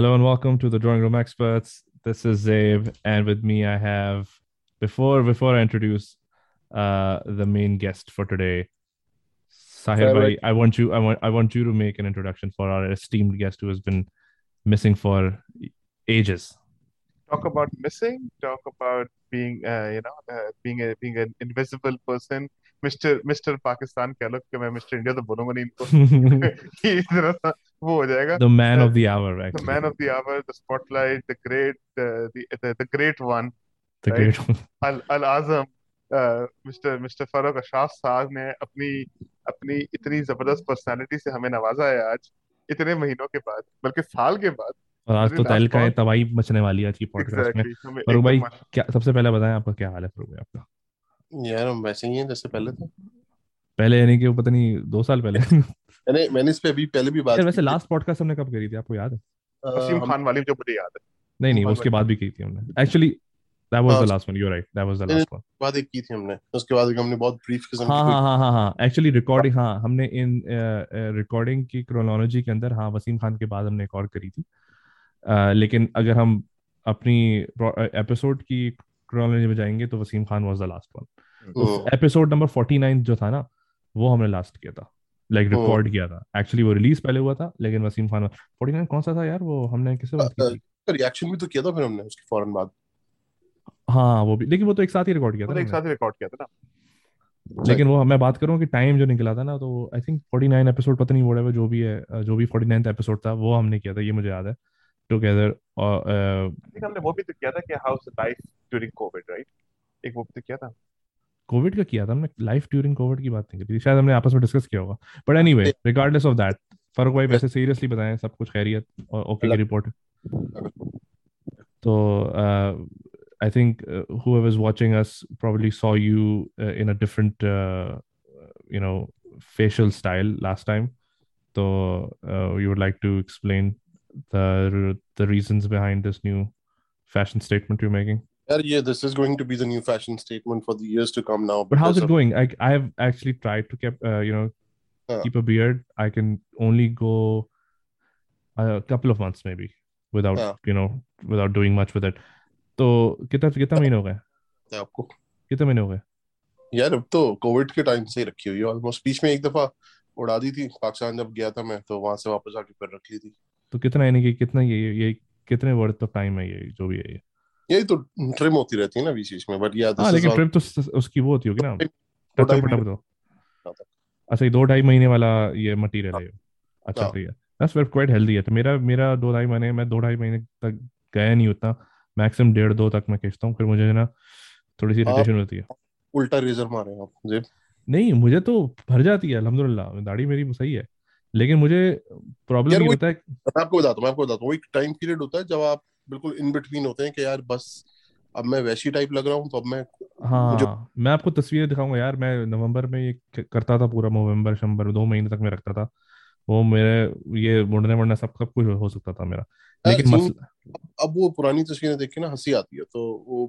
Hello and welcome to the Drawing Room Experts. This is Zabe, and with me I have before before I introduce uh the main guest for today, Sahil bhai, I want you I want I want you to make an introduction for our esteemed guest who has been missing for ages. talk about missing, talk about being, uh, you know, uh, being a being an invisible person. Mister mister Pakistan कह लो कि मैं mister India तो बोलूंगा नहीं इनको कि इतना सा वो हो जाएगा। The man of the hour, the actually. man of the hour the spotlight the great uh, the, the the great one The right? great one. अल अल आज़म मिस्टर मिस्टर फारूक अशाफ साहब ने अपनी अपनी इतनी ज़बरदस्त पर्सनालिटी से हमें नवाजा है आज इतने महीनों के बाद बल्कि साल के बाद। और आज तो तहल का तबाही मचने वाली है आज की पॉडकास्ट में। एग्जैक्टली फारूक भाई क्या सबसे पहले बताएँ आपका क्या हाल है फारूक भाई आपका? यार हम वैसे ही हैं जैसे पहले थे पहले यानी कि वो पता नहीं दो साल पहले। मैंने मैंने इस पे अभी पहले भी बात की वैसे लास्ट पॉडकास्ट हमने कब करी थी? आपको याद है? वसीम खान वाली जो मुझे याद है। नहीं नहीं उसके बाद भी की थी हमने। Actually that was the last one you right that was the last one बाद एक की थी हमने। उसके बाद हमने बहुत ब्रीफ किस्म हाँ की हाँ हाँ हाँ हाँ। एक्चुअली रिकॉर्डिंग हाँ हमने इन रिकॉर्डिंग की क्रोनोलॉजी के अंदर हाँ वसीम खान के बाद हमने एक और करी थी। लेकिन अगर हम अपनी एपिसोड की क्रोनोलॉजी में जाएँगे तो Wasim Khan was the last one episode number 49 जो था ना वो हमने लास्ट किया था। लाइक हम्म। रिकॉर्ड किया था। एक्चुअली वो रिलीज़ पहले हुआ था लेकिन वसीम खान 49 कौन सा था यार? वो हमने किससे बात की थी? रिएक्शन भी तो किया था फिर हमने उसके फ़ौरन बाद। हाँ वो भी। लेकिन वो तो एक साथ ही रिकॉर्ड किया था तो एक। साथ रिकॉर्ड किया था ना। लेकिन वो मैं बात करूँ कि टाइम जो निकला था ना तो आई थिंक 49 एपिसोड पता नहीं whatever जो भी है जो भी 49th एपिसोड था वो हमने किया था ये मुझे याद है। टुगेदर और हमने वो भी तो किया था कि house life during COVID right एक वो भी तो किया था। कोविड का किया था हमने लाइफ ड्यूरिंग कोविड की बात नहीं करी शायद हमने आपस में डिस्कस किया होगा but anyway regardless of that Farooq भाई वैसे सीरियसली बताएँ सब कुछ खैरियत और ओके की रिपोर्ट तो I think whoever is watching us probably saw you uh, in a different uh, you know facial style last time so uh, you would like to explain the the reasons behind this new fashion statement you're making यार ये this is going to be the new fashion statement for the years to come now But how's it going? I I have actually tried to keep uh, you know Uh. keep a beard. I can only go a couple of months maybe without Uh. you know without doing much with it. तो कितना कितना महीने हो गए आपको कितने महीने हो गए यार अब तो कोविड के टाइम से रखी हुई है ऑलमोस्ट बीच में एक दफ़ा उड़ा दी थी पाकिस्तान जब गया था मैं तो वहाँ से वापस आके फिर रख ली थी तो कितना यानी कि कितना ये ये ये कितने वर्थ ऑफ़ टाइम है ये जो भी है ये यही तो ट्रिम होती रहती है ना बीच में बट या हाँ लेकिन ट्रिप तो उसकी वो होती होगी ना टचअप तो अच्छा ये दो ढाई महीने वाला ये मटेरियल है अच्छा हाँ। तो ये दैट्स वेरी क्वाइट हेल्दी है तो मेरा मेरा दो ढाई महीने मैं दो ढाई महीने तक गया नहीं उतना मैक्सिमम डेढ़ दो तक मैं खींचता हूँ फिर मुझे ना थोड़ी सी हाँ। इरिटेशन होती है उल्टा रेजर मारे आप जेब नहीं मुझे तो भर जाती है अल्हम्दुलिल्लाह दाढ़ी मेरी सही है लेकिन मुझे प्रॉब्लम ये होता है मैं आपको बताता हूँ मैं आपको बताता हूँ एक टाइम पीरियड होता है जब आप बिल्कुल इन बिटवीन होते हैं कि यार बस अब मैं वैसी टाइप लग रहा हूँ तो अब मैं हाँ मुझे मैं आपको तस्वीरें दिखाऊँगा यार। मैं नवंबर में ये करता था पूरा नवंबर शंबर दो महीने तक मैं रखता था। वो मेरे ये मुड़ने मुड़ना सब सब कुछ हो सकता था मेरा। लेकिन मसला अब वो पुरानी तस्वीरें देख के ना हँसी आती है तो वो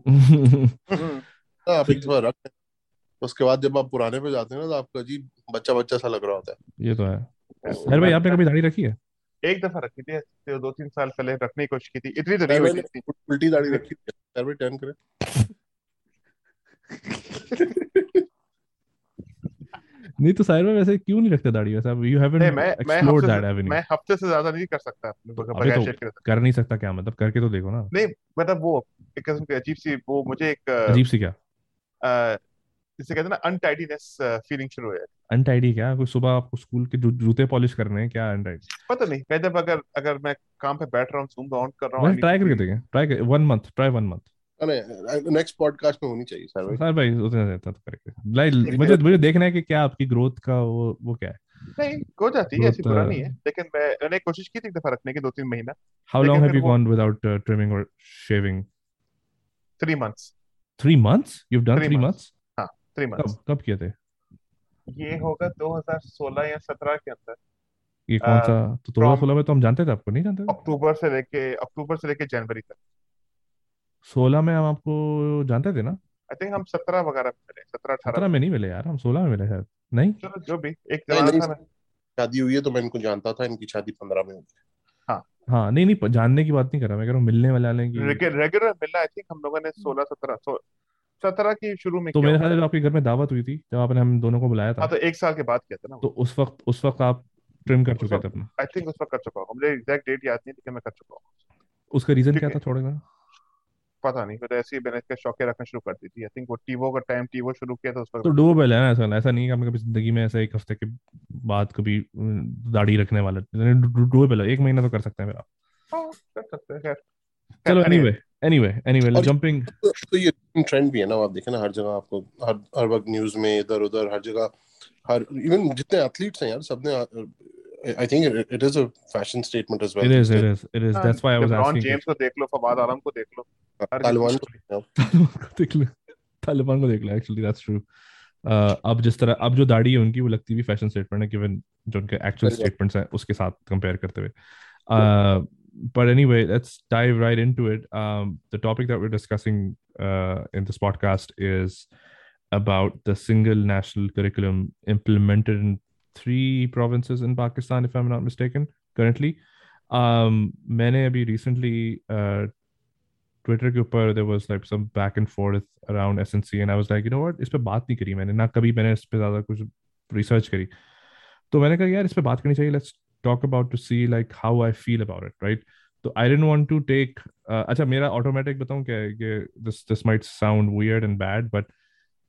आप एक दफ़ा रख। उसके बाद जब आप पुराने पे जाते हैं ना तो आपका अजीब बच्चा बच्चा सा लग रहा होता है। ये तो है। सर भाई आपने कभी दाढ़ी रखी है? एक दफ़ा रखी थी तो दो तीन साल पहले रखने की कोशिश की थी इतनी तो नहीं हुई थी। उल्टी दाढ़ी रखी है यार भाई टर्न करें। नहीं तो साहिर भाई वैसे क्यों नहीं रखते दाढ़ी? वैसे यू हैवंट नहीं मैं मैं एक्सप्लोर्ड दैट से, एवेन्यू मैं हफ़्ते से ज़्यादा नहीं कर सकता अपने बगैर तो शेव के कर नहीं सकता क्या मतलब? करके तो देखो ना। नहीं मतलब वो एक किस्म की अजीब सी वो मुझे एक अजीब सी क्या? जिसे कहते हैं ना अनटाइडीनेस फीलिंग शुरू हो जाती अनटाइडी क्या? कोई सुबह आपको स्कूल के जू- जूते पॉलिश करने हैं क्या अनटाइडी पता नहीं मैं जब अगर अगर मैं काम पे बैठ रहा हूँ जूम ऑन कर रहा हूँ ट्राई करके देखें। ट्राई कर one month try one month next podcast में होनी चाहिए सर भाई। सर भाई उतने तो करके लाइक मुझे मुझे देखना है कि क्या आपकी ग्रोथ का वो वो क्या है। नहीं हो जाती है ऐसी बुरा uh, नहीं है। लेकिन मैं मैंने कोशिश की थी एक दफ़ा रखने की दो तीन महीना। How long have you gone without trimming और shaving three months three months you done Three three months. Months three months कब कब किए थे? ये होगा 2016 या 17 के अंदर। ये कौन सा तो 2016 में तो हम जानते थे आपको नहीं जानते थे? अक्टूबर से लेके अक्टूबर से लेके जनवरी तक। 16 में हम आपको जानते थे ना? आई थिंक हम 17 वगैरह में मिले 17 17 18 में नहीं मिले यार हम 16 में मिले शायद। नहीं? चलो जो भी एक नहीं, जमाना नहीं, था शादी हुई है तो मैं इनको जानता था इनकी शादी पंद्रह में हुई हाँ। हाँ। नहीं नहीं जानने की बात नहीं कर रहा मैं कह रहा हूँ मिलने वाले की। रेगुलर मिलना आई थिंक हम लोगों ने सोलह सत्रह सत्रह की शुरू में तो मेरे ख्याल आपके घर में दावत हुई थी जब आपने हम दोनों को बुलाया था। हाँ तो एक साल के बाद किया था ना तो उस वक्त उस वक्त आप ट्रिम कर चुके थे अपना। आई थिंक उस वक्त कर चुका हूँ। मुझे एग्जैक्ट डेट याद नहीं लेकिन मैं कर चुका हूँ। उसका रीजन क्या था थोड़ा सा पता नहीं तो ऐसे ही मैंने इसके शौके रखना शुरू कर दी थी। आई थिंक वो टीवो का टाइम टीवो शुरू किया था उस वक्त। तो डोबेल है ना ऐसा? ऐसा नहीं कि हमने कभी ज़िंदगी में ऐसा एक हफ़्ते के बाद कभी दाढ़ी रखने वाला। डोबेल है एक महीना तो कर सकते हैं मेरा हाँ, कर सकते हैं चलो एनीवे एनीवे एनीवे जंपिंग तो ये ट्रेंड भी है ना आप देखें ना हर जगह आपको हर हर वक्त न्यूज़ में इधर उधर हर जगह हर इवन जितने एथलीट्स हैं यार सबने I think it, it is a fashion statement as well. It is, it is, it is. That's why I was LeBron asking. James को देख लो, फवाद आलम को देख लो. तालिबान को देख लो. तालिबान को देख लो. Actually, that's true. Uh, अब जिस तरह अब जो दाढ़ी है उनकी वो लगती भी फ़ैशन स्टेटमेंट है गिवन जो उनके एक्चुअल स्टेटमेंट्स हैं उसके साथ कंपेयर करते हुए uh, but anyway let's dive right into it um, the topic that we're discussing uh, in this podcast is about the single national curriculum implemented in three provinces in Pakistan, if I'm not mistaken, currently. Um, मैंने अभी recently uh, Twitter के ऊपर there was like some back and forth around SNC and I was like, you know what, इस पे बात नहीं करी मैंने ना कभी मैंने इस पे ज़्यादा कुछ रिसर्च करी तो मैंने कहा यार इस पे बात करनी चाहिए let's talk about to see like how I feel about it right तो I don't want to take अच्छा मेरा ऑटोमेटिक बताऊँ क्या कि this this might sound weird and bad but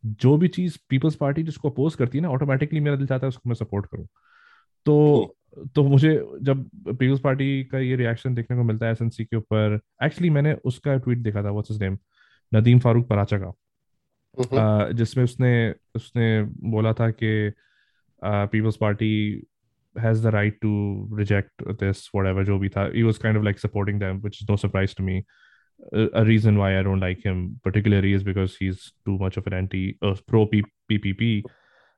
जो भी चीज़ पीपल्स पार्टी जिसको अपोज करती है ना ऑटोमेटिकली मेरा दिल चाहता है उसको मैं सपोर्ट करूँ। तो तो मुझे जब पीपल्स पार्टी का ये रिएक्शन देखने को मिलता है एसएनसी के ऊपर एक्चुअली मैंने उसका ट्वीट देखा था what's his name Nadeem Farooq Paracha का जिसमें उसने उसने बोला था कि People's Party Has the right to reject this whatever जो भी था ही was kind of like supporting them which is no surprise to me a, reason why I don't like him particularly is because he's too much of an anti uh, pro PPP,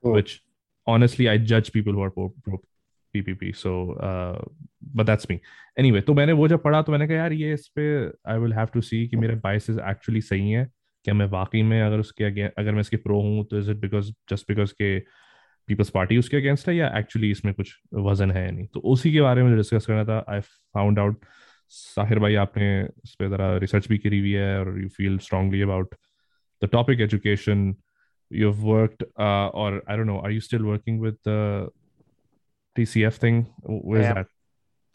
oh. which honestly I judge people who are pro, pro PPP. So, uh, but that's me. Anyway, तो मैंने वो जब पढ़ा तो मैंने कहा यार ये इस पे I will have to see कि मेरे बायसेस एक्चुअली सही हैं क्या मैं वाकई में अगर उसके अगर मैं इसके प्रो हूँ तो is it because just because के पीपल्स पार्टी उसके अगेंस्ट है या एक्चुअली इसमें कुछ वज़न है नहीं तो उसी के बारे में डिस्कस करना था आई फाउंड आउट साहिर भाई आपने इस पर ज़रा रिसर्च भी करी हुई है और you feel strongly about the topic education you have worked और I don't know are you still working with the TCF thing? Where is that?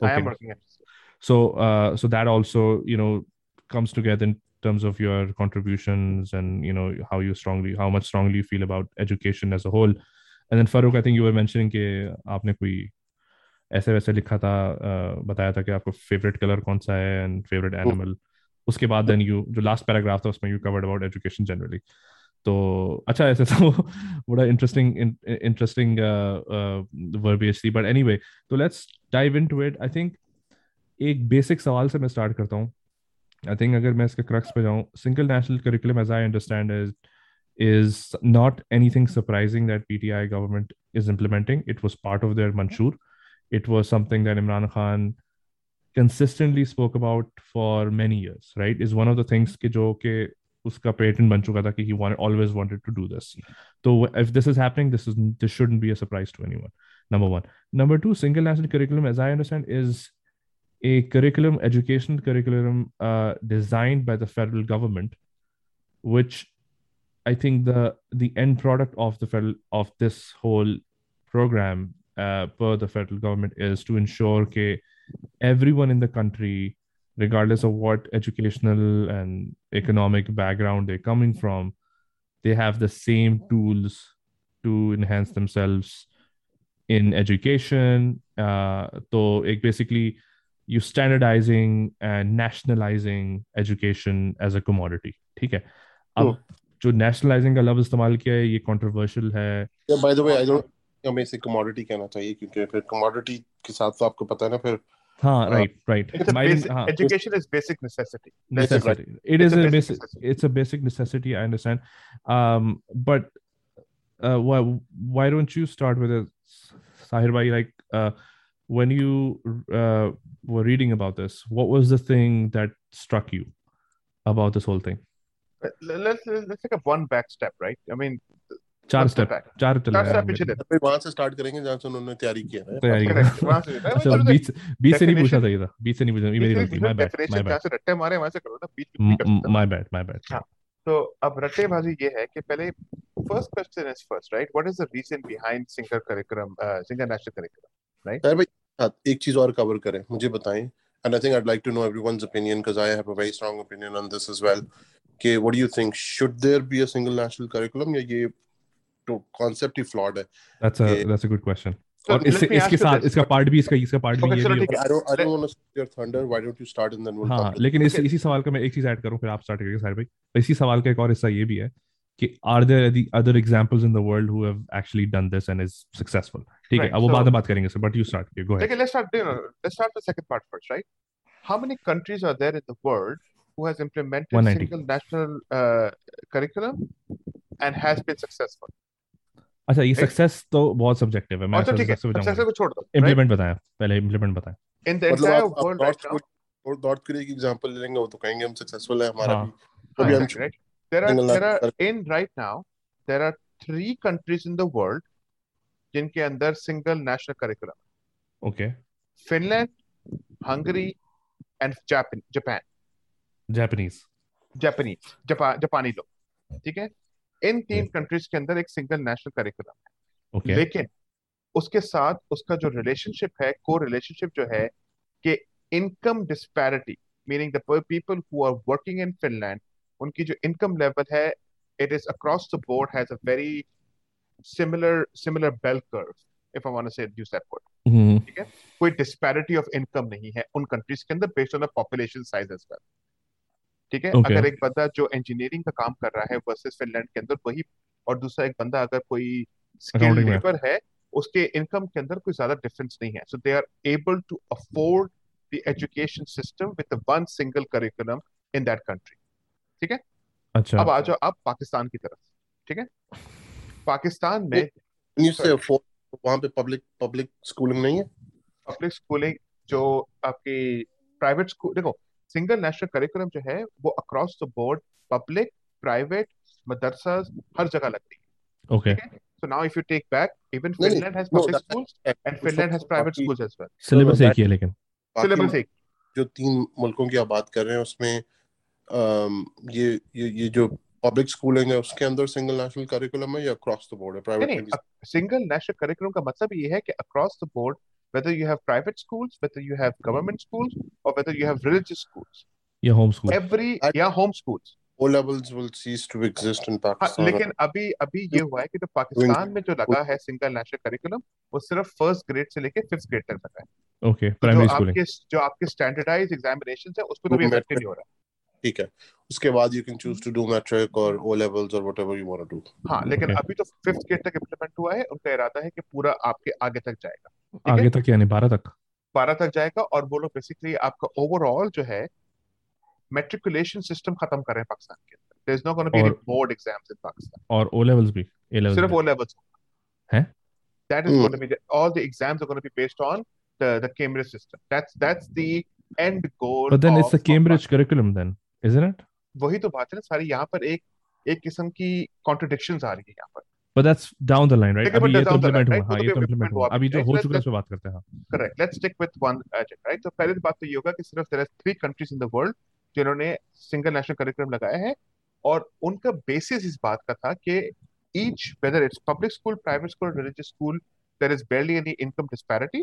Okay. I am working at So, uh, so that also, you know, comes together in terms of your contributions and you know how you strongly, how much strongly you feel about education as a whole. And then Farouk, I think you were mentioning कि आपने कोई ऐसे वैसे लिखा था बताया था कि आपको फेवरेट कलर कौन सा है एंड फेवरेट एनिमल उसके बाद देन यू जो लास्ट पैराग्राफ था उसमें you covered about education generally तो अच्छा ऐसे तो बड़ा इंटरेस्टिंग इंटरेस्टिंग वर्बियज थी। बट एनीवे तो let's dive into it I think एक बेसिक सवाल से मैं स्टार्ट करता हूँ। आई थिंक अगर मैं इसके क्रक्स पे जाऊँ single national curriculum as I understand is is not anything surprising that PTI government is implementing. It was part of their mm-hmm. manshur. It was something that Imran Khan consistently spoke about for many years, right? Is one of the things mm-hmm. ki jo ke uska patent ban chuka tha ki he wanted, always wanted to do this. So if this is happening, this is this shouldn't be a surprise to anyone. Number one. Number two, single national curriculum, as I understand, is a curriculum, educational curriculum uh, designed by the federal government, which I think the the end product of the federal of this whole program uh, per the federal government is to ensure that everyone in the country, regardless of what educational and economic background they're coming from, they have the same tools to enhance themselves in education. Uh, so basically, you standardizing and nationalizing education as a commodity. ठीक है अब जो नेशनलाइजिंग का love इस्तेमाल किया है ये controversial है। By the way I don't हमें इसे कमोडिटी कहना चाहिए क्योंकि फिर कमोडिटी के साथ तो आपको पता है ना फिर हाँ right right education is basic necessity it is it's a basic necessity I understand but why why don't you start with Sahir भाई like when you uh, were reading about this what was the thing that struck you about this whole let's let's take a one back step right? I mean चार step चार चले चार गए पीछे लेते वहाँ से स्टार्ट करेंगे जहाँ से उन्होंने तैयारी की है। तैयारी वहाँ से अच्छा बीच बीच से नहीं पूछना चाहिए था बीच से नहीं पूछना ये मेरी गलती माय बैड माय बैड से रट्टे मारे वहाँ से करो ना बीच माय बैड माय बैड हाँ। तो अब रट्टेबाजी ये है कि पहले first question is first right what is the reason behind single curriculum single national curriculum यार भाई हाँ, एक चीज़ और कवर करें मुझे बताएँ। And I think I'd like to know everyone's opinion because I have a very strong opinion on this as well. कि what do you think should there be a single national curriculum या ये तो concept ही flawed है? That's a that's a good question और इस, इसके साथ इसका पार्ट भी इसका इसका पार्ट भी ये I don't I don't want to your thunder why don't you start and then we will हाँ लेकिन इस इसी सवाल का मैं एक चीज़ ऐड करूँ फिर आप स्टार्ट करिए सर भाई। तो इसी सवाल का एक और हिस्सा ये भी है कि are there the other examples in the world who have actually done this and is successful ठीक है अब वो बाद में बात करेंगे sir but you start go ahead let's start the second part first right how many countries are there in the world who has implemented single national uh, curriculum and has been successful. अच्छा ये success तो बहुत subjective है। मैं अच्छा, success को छोड़ दो इंप्लीमेंट बताएँ पहले इंप्लीमेंट बताएँ इन द एंटायर वर्ल्ड और डॉट के लिए एग्जांपल लेंगे वो तो कहेंगे हम सक्सेसफुल है हमारा हाँ। भी अभी हाँ, हम there are there are in right now there are three countries in the world जिनके अंदर single national curriculum okay Finland Hungary and Japan Japanese Japanese जापानी लोग. ठीक है? इन तीन कंट्रीज़ के अंदर एक सिंगल नेशनल करिकुलम है. ओके लेकिन उसके साथ उसका जो रिलेशनशिप है को रिलेशनशिप जो है कि income disparity meaning the people who are working in Finland उनकी जो इनकम लेवल है it is across the board has a very similar similar bell curve if I want to say use that word hmm कोई disparity of income नहीं है उन countries के अंदर based on the population size as well ठीक है? Okay. अगर एक बंदा जो इंजीनियरिंग का काम कर रहा है वर्सेस फिनलैंड के अंदर वही और दूसरा एक बंदा अगर कोई स्किल Accounting लेबर है उसके इनकम के अंदर कोई ज़्यादा डिफरेंस नहीं है। So they are able to afford the education system with one single curriculum in that country ठीक है? अच्छा। अब आ जाओ आप पाकिस्तान की तरफ़। ठीक है? पाकिस्तान में say पे पब्लिक पब्लिक स्कूलिंग नहीं है? पब्लिक स्कूलिंग जो आपकी प्राइवेट स्कूल देखो सिंगल नेशनल करिकुलम जो है वो across the board public private मदरसा हर जगह लगती है। Okay so now if you take back even finland has no, public that- schools that- and finland has private schools as well syllabus that- एक ही है लेकिन। syllabus एक। जो तीन मुल्कों की आप बात कर रहे हैं उसमें ये ये ये जो पब्लिक स्कूलिंग है उसके अंदर सिंगल नेशनल करिकुलम है या अक्रॉस द बोर्ड है? प्राइवेट सिंगल नेशनल करिकुलम का मतलब ये है कि across the board whether you have private schools whether you have government schools or whether you have religious schools या होम स्कूल every That- या home schools O levels will cease to exist in हाँ, Pakistan. लेकिन अभी अभी ये हुआ है कि जो पाकिस्तान में जो लगा है सिंगल नेशनल करिकुलम वो सिर्फ फर्स्ट ग्रेड से लेके फिफ्थ ग्रेड तक लगा है ओके तो जो प्राइमरी स्कूलिंग आपके जो आपके स्टैंडर्डाइज एग्जामिनेशन है उसको तो भी वो इफेक्ट metric- नहीं हो रहा ठीक है उसके बाद you can choose to do metric or O levels or whatever you want to do. हाँ लेकिन Okay. अभी तो फिफ्थ ग्रेड तक इम्प्लीमेंट हुआ है उनका इरादा है कि पूरा आपके आगे तक जाएगा आगे तक यानी बारह तक बारह तक जाएगा और वो लोग बेसिकली आपका ओवरऑल जो है मेट्रिकुलेशन सिस्टम खत्म कर रहे हैं पाकिस्तान के अंदर there is not gonna be any और- बोर्ड एग्ज़ाम्स इन पाकिस्तान और ओ लेवल्स भी ए लेवल्स सिर्फ़ ओ लेवल्स हैं? that is Hmm. going to be the, all the exams are going to be based on the the Cambridge system that's that's the end goal But then it's the of Cambridge curriculum then, isn't it? वही तो बात है ना सारी यहाँ पर एक एक किस्म की कॉन्ट्रडिक्शंस आ रही है यहाँ पर But that's down the line, right? अभी ये तो implement हुआ right? हाँ तो ये तो implement हुआ अभी जो हो चुका है उस पे बात करते हैं हाँ correct let's stick with one agent right तो पहली बात तो ये होगा कि सिर्फ़ there are three countries in the world जिन्होंने सिंगल नेशनल करिकुलम लगाया है और उनका बेसिस इस बात का था कि each whether it's public school private school religious school there is barely any income disparity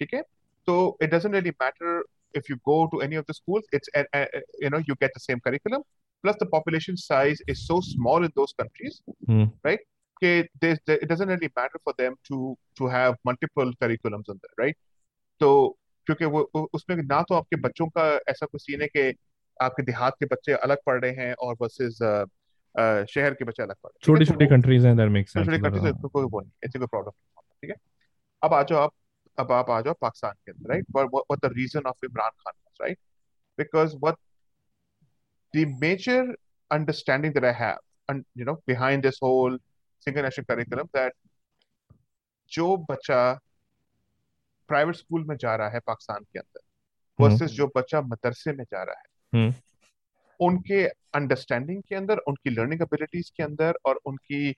ठीक है so it doesn't really matter if you go to any of the schools it's uh, uh, you know you get the same curriculum plus the population size is so small in those countries Hmm. right okay there's, there, it doesn't really matter for them to to have multiple curriculums on there right तो क्योंकि वो उ- उसमें ना तो आपके बच्चों का ऐसा कुछ सीन है कि आपके देहात के बच्चे अलग पढ़ रहे हैं और वर्सेस शहर के बच्चे अलग पढ़ रहे हैं छोटी ठीक है? छोटी तो वो- कंट्रीज हैं that makes छोटी sense छोटी कंट्रीज हाँ. है कोई वो नहीं ऐसे कोई प्रॉब्लम नहीं होता ठीक है अब आ जाओ आप अब आप आ जाओ पाकिस्तान के अंदर right what the reason of Imran Khan was right because what the major understanding that I have and you know behind this whole single national curriculum that जो बच्चा प्राइवेट स्कूल में जा रहा है पाकिस्तान के अंदर हम्म। वर्सेस जो बच्चा मदरसे में जा रहा है हम्म। उनके अंडरस्टैंडिंग के अंदर उनकी लर्निंग एबिलिटीज के अंदर और उनकी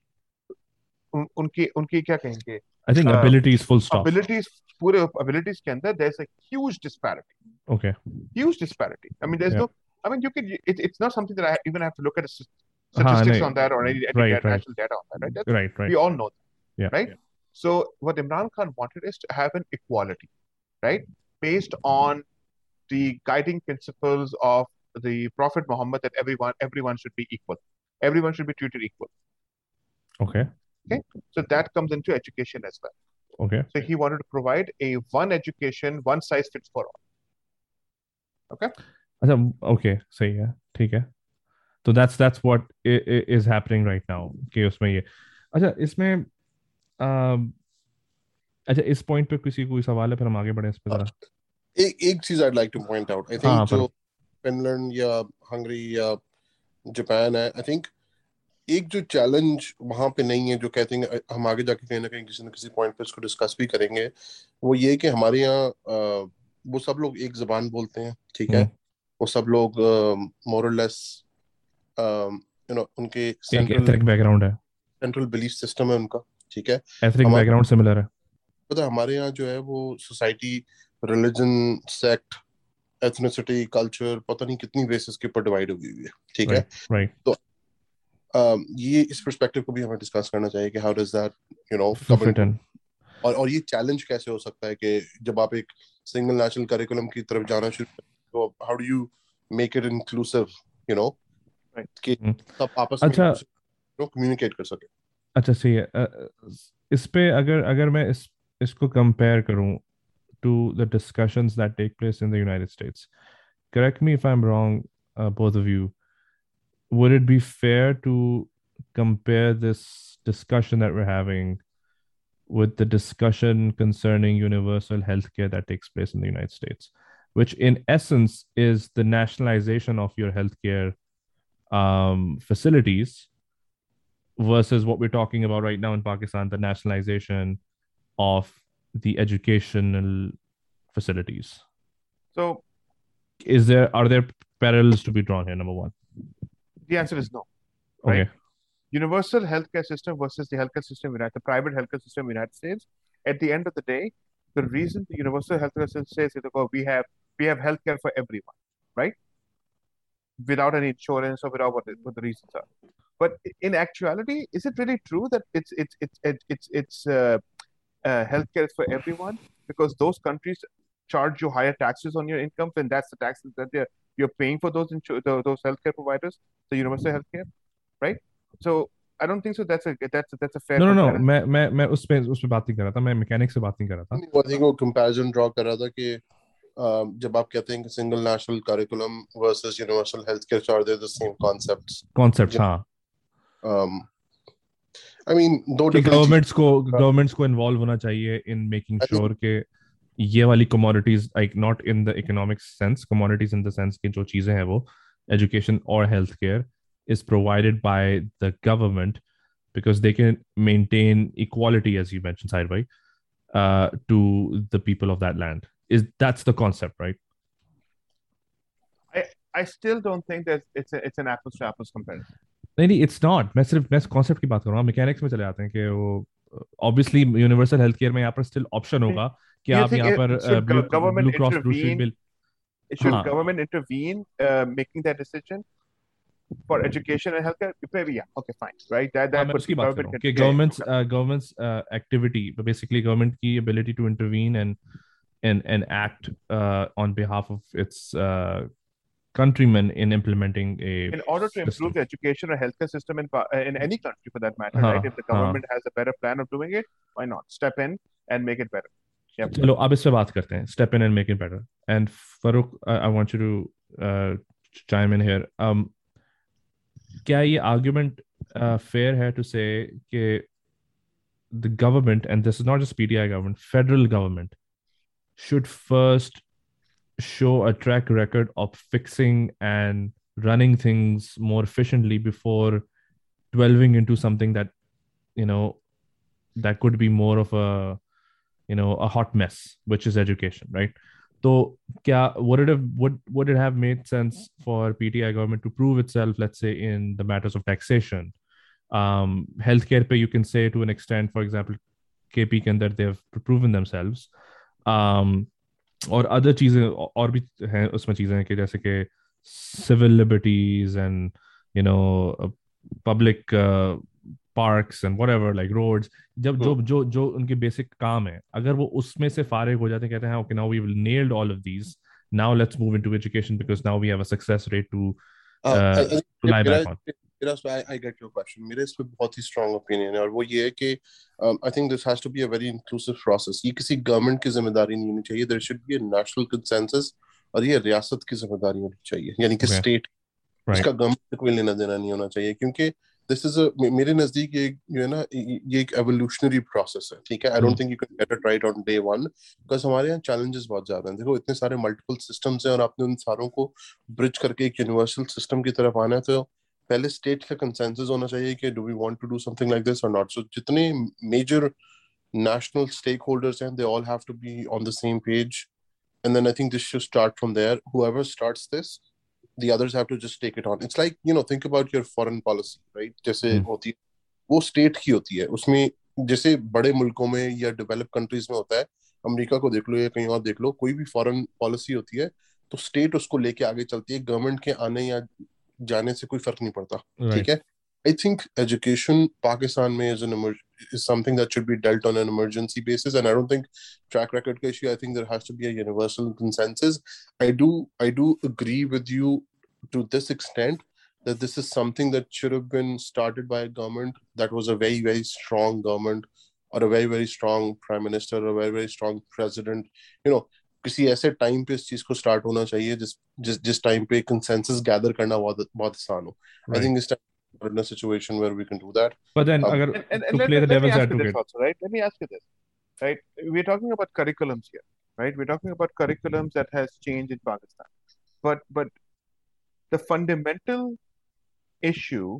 उन, उनकी उनकी क्या कहेंगे I think Uh, abilities full stop. abilities पूरे abilities के अंदर there's a huge disparity Okay. huge disparity I mean there's Yeah. no I mean you can it, it's not something that I even have to look at a st- हाँ, statistics नहीं. on that or any, any Right, data- right. national data on that right That's, Right, right. we all know that Yeah. right so what Imran Khan wanted is to have an equality right based on the guiding principles of the Prophet Muhammad that everyone everyone should be equal everyone should be treated equal Okay. so that comes into education as well Okay. so he wanted to provide a one education one size fits for all अच्छा okay सही है ठीक है तो that's that's what i- i- is happening right now कि उसमें ये अच्छा इसमें um, अच्छा इस पॉइंट पे किसी कोई सवाल है फिर हम आगे बढ़े इस पे जरा एक एक चीज I'd like to point out. I think हाँ, जो फिनलैंड या हंगरी या जापान है आई थिंक एक जो चैलेंज वहाँ पे नहीं है जो कहते हैं हम आगे जाके कहीं ना कहीं किसी न किसी पॉइंट पे इसको डिस्कस भी करेंगे वो ये कि हमारे यहाँ वो सब लोग एक जबान बोलते हैं ठीक है? हम्म। वो सब लोग मोरलेस यू नो उनके सेंट्रल एथनिक बैकग्राउंड है। सेंट्रल बिलीफ सिस्टम है उनका ठीक है? एथनिक बैकग्राउंड सिमिलर है। पता हमारे यहाँ जो है वो society religion sect ethnicity culture पता नहीं कितनी बेसिस के ऊपर डिवाइड हुई हुई है ठीक है? राइट um, ये इस पर्सपेक्टिव को भी हमें डिस्कस करना चाहिए कि how does that you know और और ये चैलेंज कैसे हो सकता है कि जब आप एक सिंगल नेशनल करिकुलम की तरफ़ जाना शुरू करते हो, तो how do you make it inclusive you know Right. कि हम्म। सब आपस में अच्छा। कम्युनिकेट कर सके अच्छा सही है इस पे अगर अगर मैं इस इसको कंपेयर करूँ to the discussions that take place in the United States. Correct me if I'm wrong, uh, both of you. Would it be fair to compare this discussion that we're having with the discussion concerning universal healthcare that takes place in the United States, which in essence is the nationalization of your healthcare um, facilities versus what we're talking about right now in Pakistan, the nationalization of the educational facilities. So Is there are there parallels to be drawn here? Number one. The answer is no. Okay. Right. Universal healthcare system versus the healthcare system, United, the private healthcare system in the United States. At the end of the day, the reason the universal healthcare system says is oh, we have we have healthcare for everyone, right? Without any insurance or without what the, what the reasons are. But in actuality, is it really true that it's it's it's it's it's, it's uh, uh, healthcare is for everyone? Because those countries charge you higher taxes on your income, and that's the taxes that they're you're paying for those tho- those healthcare providers, the universal healthcare, right? So I don't think so. That's a that's a, that's a fair. No, no, no. मैं मैं मैं उस पे उस पे बात नहीं कर रहा था मैं मैकेनिक से बात नहीं कर रहा था आई थिंक वो कंपैरिजन ड्रॉ कर रहा था कि um, जब आप कहते हैं कि single national curriculum versus universal healthcare charge they the same concepts concept Yeah. हाँ um I mean दो गवर्नमेंट्स को गवर्नमेंट्स को इन्वॉल्व होना चाहिए इन मेकिंग I श्योर के ये वाली commodities like not in the economic sense commodities in the sense की जो चीज़ें हैं वो एजुकेशन और health care is provided by the government because they can maintain equality as you mentioned Sair bhai, uh, to the people of that land is that's the concept right I still don't think that it's a, it's an apples to apples comparison. नहीं नहीं it's not मैं सिर्फ़ मैं concept की बात कर रहा हूँ मैकेनिक्स में चले आते हैं कि वो ऑब्वियसली यूनिवर्सल हेल्थ केयर में यहाँ पर स्टिल ऑप्शन होगा कि Do you आप think यहाँ it- पर should blue gov- government blue cross blue shield intervene? Bill Should Huh. government intervene, uh, making that decision for education and healthcare? Maybe yeah. Okay, fine. Right. That हाँ, that मैं could उसकी बात कर government रहा हूँ can- कि yeah, yeah, governments okay. Governments activity basically government की ability to intervene and and and act uh, on behalf of its uh, countrymen in implementing a in order to improve system. the education or healthcare system in pa- uh, in any country for that matter, Huh, right? If the huh. government has a better plan of doing it, why not step in and make it better? Yep. चलो अब इस पे बात करते हैं step in and make it better and Farooq I, I want you to uh, chime in here um क्या ये argument uh, fair है to say कि the government and this is not just PTI government federal government should first show a track record of fixing and running things more efficiently before delving into something that you know that could be more of a you know a hot mess which is education right so kya, would it have would would it have made sense for pti government to prove itself let's say in the matters of taxation um, healthcare pe you can say to an extent for example kp के अंदर they've proven themselves um, और other चीजें और भी हैं उसमें चीजें कि जैसे कि civil liberties and you know public parks and whatever like roads जब जो जो जो उनके बेसिक काम है अगर वो उसमें से फारिग हो जाते हैं कहते हैं okay now we will nailed all of these now let's move into education because now we have a success rate to Uh, uh, I- I think to lie मेरा back on मेरा इस पे I, I get your question मेरे इस पे बहुत ही है और वो ये है कि um, किसी government की ज़िम्मेदारी नहीं होनी चाहिए और ये रियासत की ज़िम्मेदारी होनी चाहिए यानी कि स्टेट इसका गवर्नमेंट से कोई लेना देना नहीं होना चाहिए क्योंकि दिस इज़ मेरे नज़दीक ये जो है ना ये एक एवोल्यूशनरी प्रोसेस है ठीक है? I don't. Think you can get it right on day one because हमारे यहाँ चैलेंजेस बहुत ज़्यादा हैं। देखो इतने सारे मल्टीपल सिस्टम्स हैं और आपने उन सारों को ब्रिज करके एक यूनिवर्सल सिस्टम की तरफ़ आना है तो पहले स्टेट का कंसेंसस होना चाहिए कि do we want to do something like this और नॉट सो जितने major national stakeholders and they all have to be on the same page and then i think this should start from there. Whoever starts this the others have to just take it on. It's like you know think about your foreign policy right? जैसे Hmm. होती है वो state की होती है। उसमें जैसे बड़े मुल्कों में या डेवलप कंट्रीज़ में होता है अमेरिका को देख लो या कहीं और देख लो कोई भी फॉरेन पॉलिसी होती है तो स्टेट उसको लेके आगे चलती है। गवर्नमेंट के आने या जाने से कोई फ़र्क नहीं पड़ता right. ठीक है? I think education Pakistan में is an emer- is something that should be dealt on an emergency basis, and I don't think track record ka issue. I think there has to be a universal consensus. I do I do agree with you to this extent that this is something that should have been started by a government that was a very very strong government or a very very strong prime minister or a very very strong president. You know. किसी ऐसे time पे इस चीज को start होना चाहिए जिस जिस जिस टाइम पे कंसेंसस गैदर करना बहुत बहुत आसान हो आई right थिंक इस time we're in a situation where we can do that. but then Um, agar, And, and, to and let, play the let me devil's ask you this advocate also, right? Let me ask you this, right? We're talking about curriculums here, right? We're talking about curriculums that has changed in Pakistan, but but the fundamental issue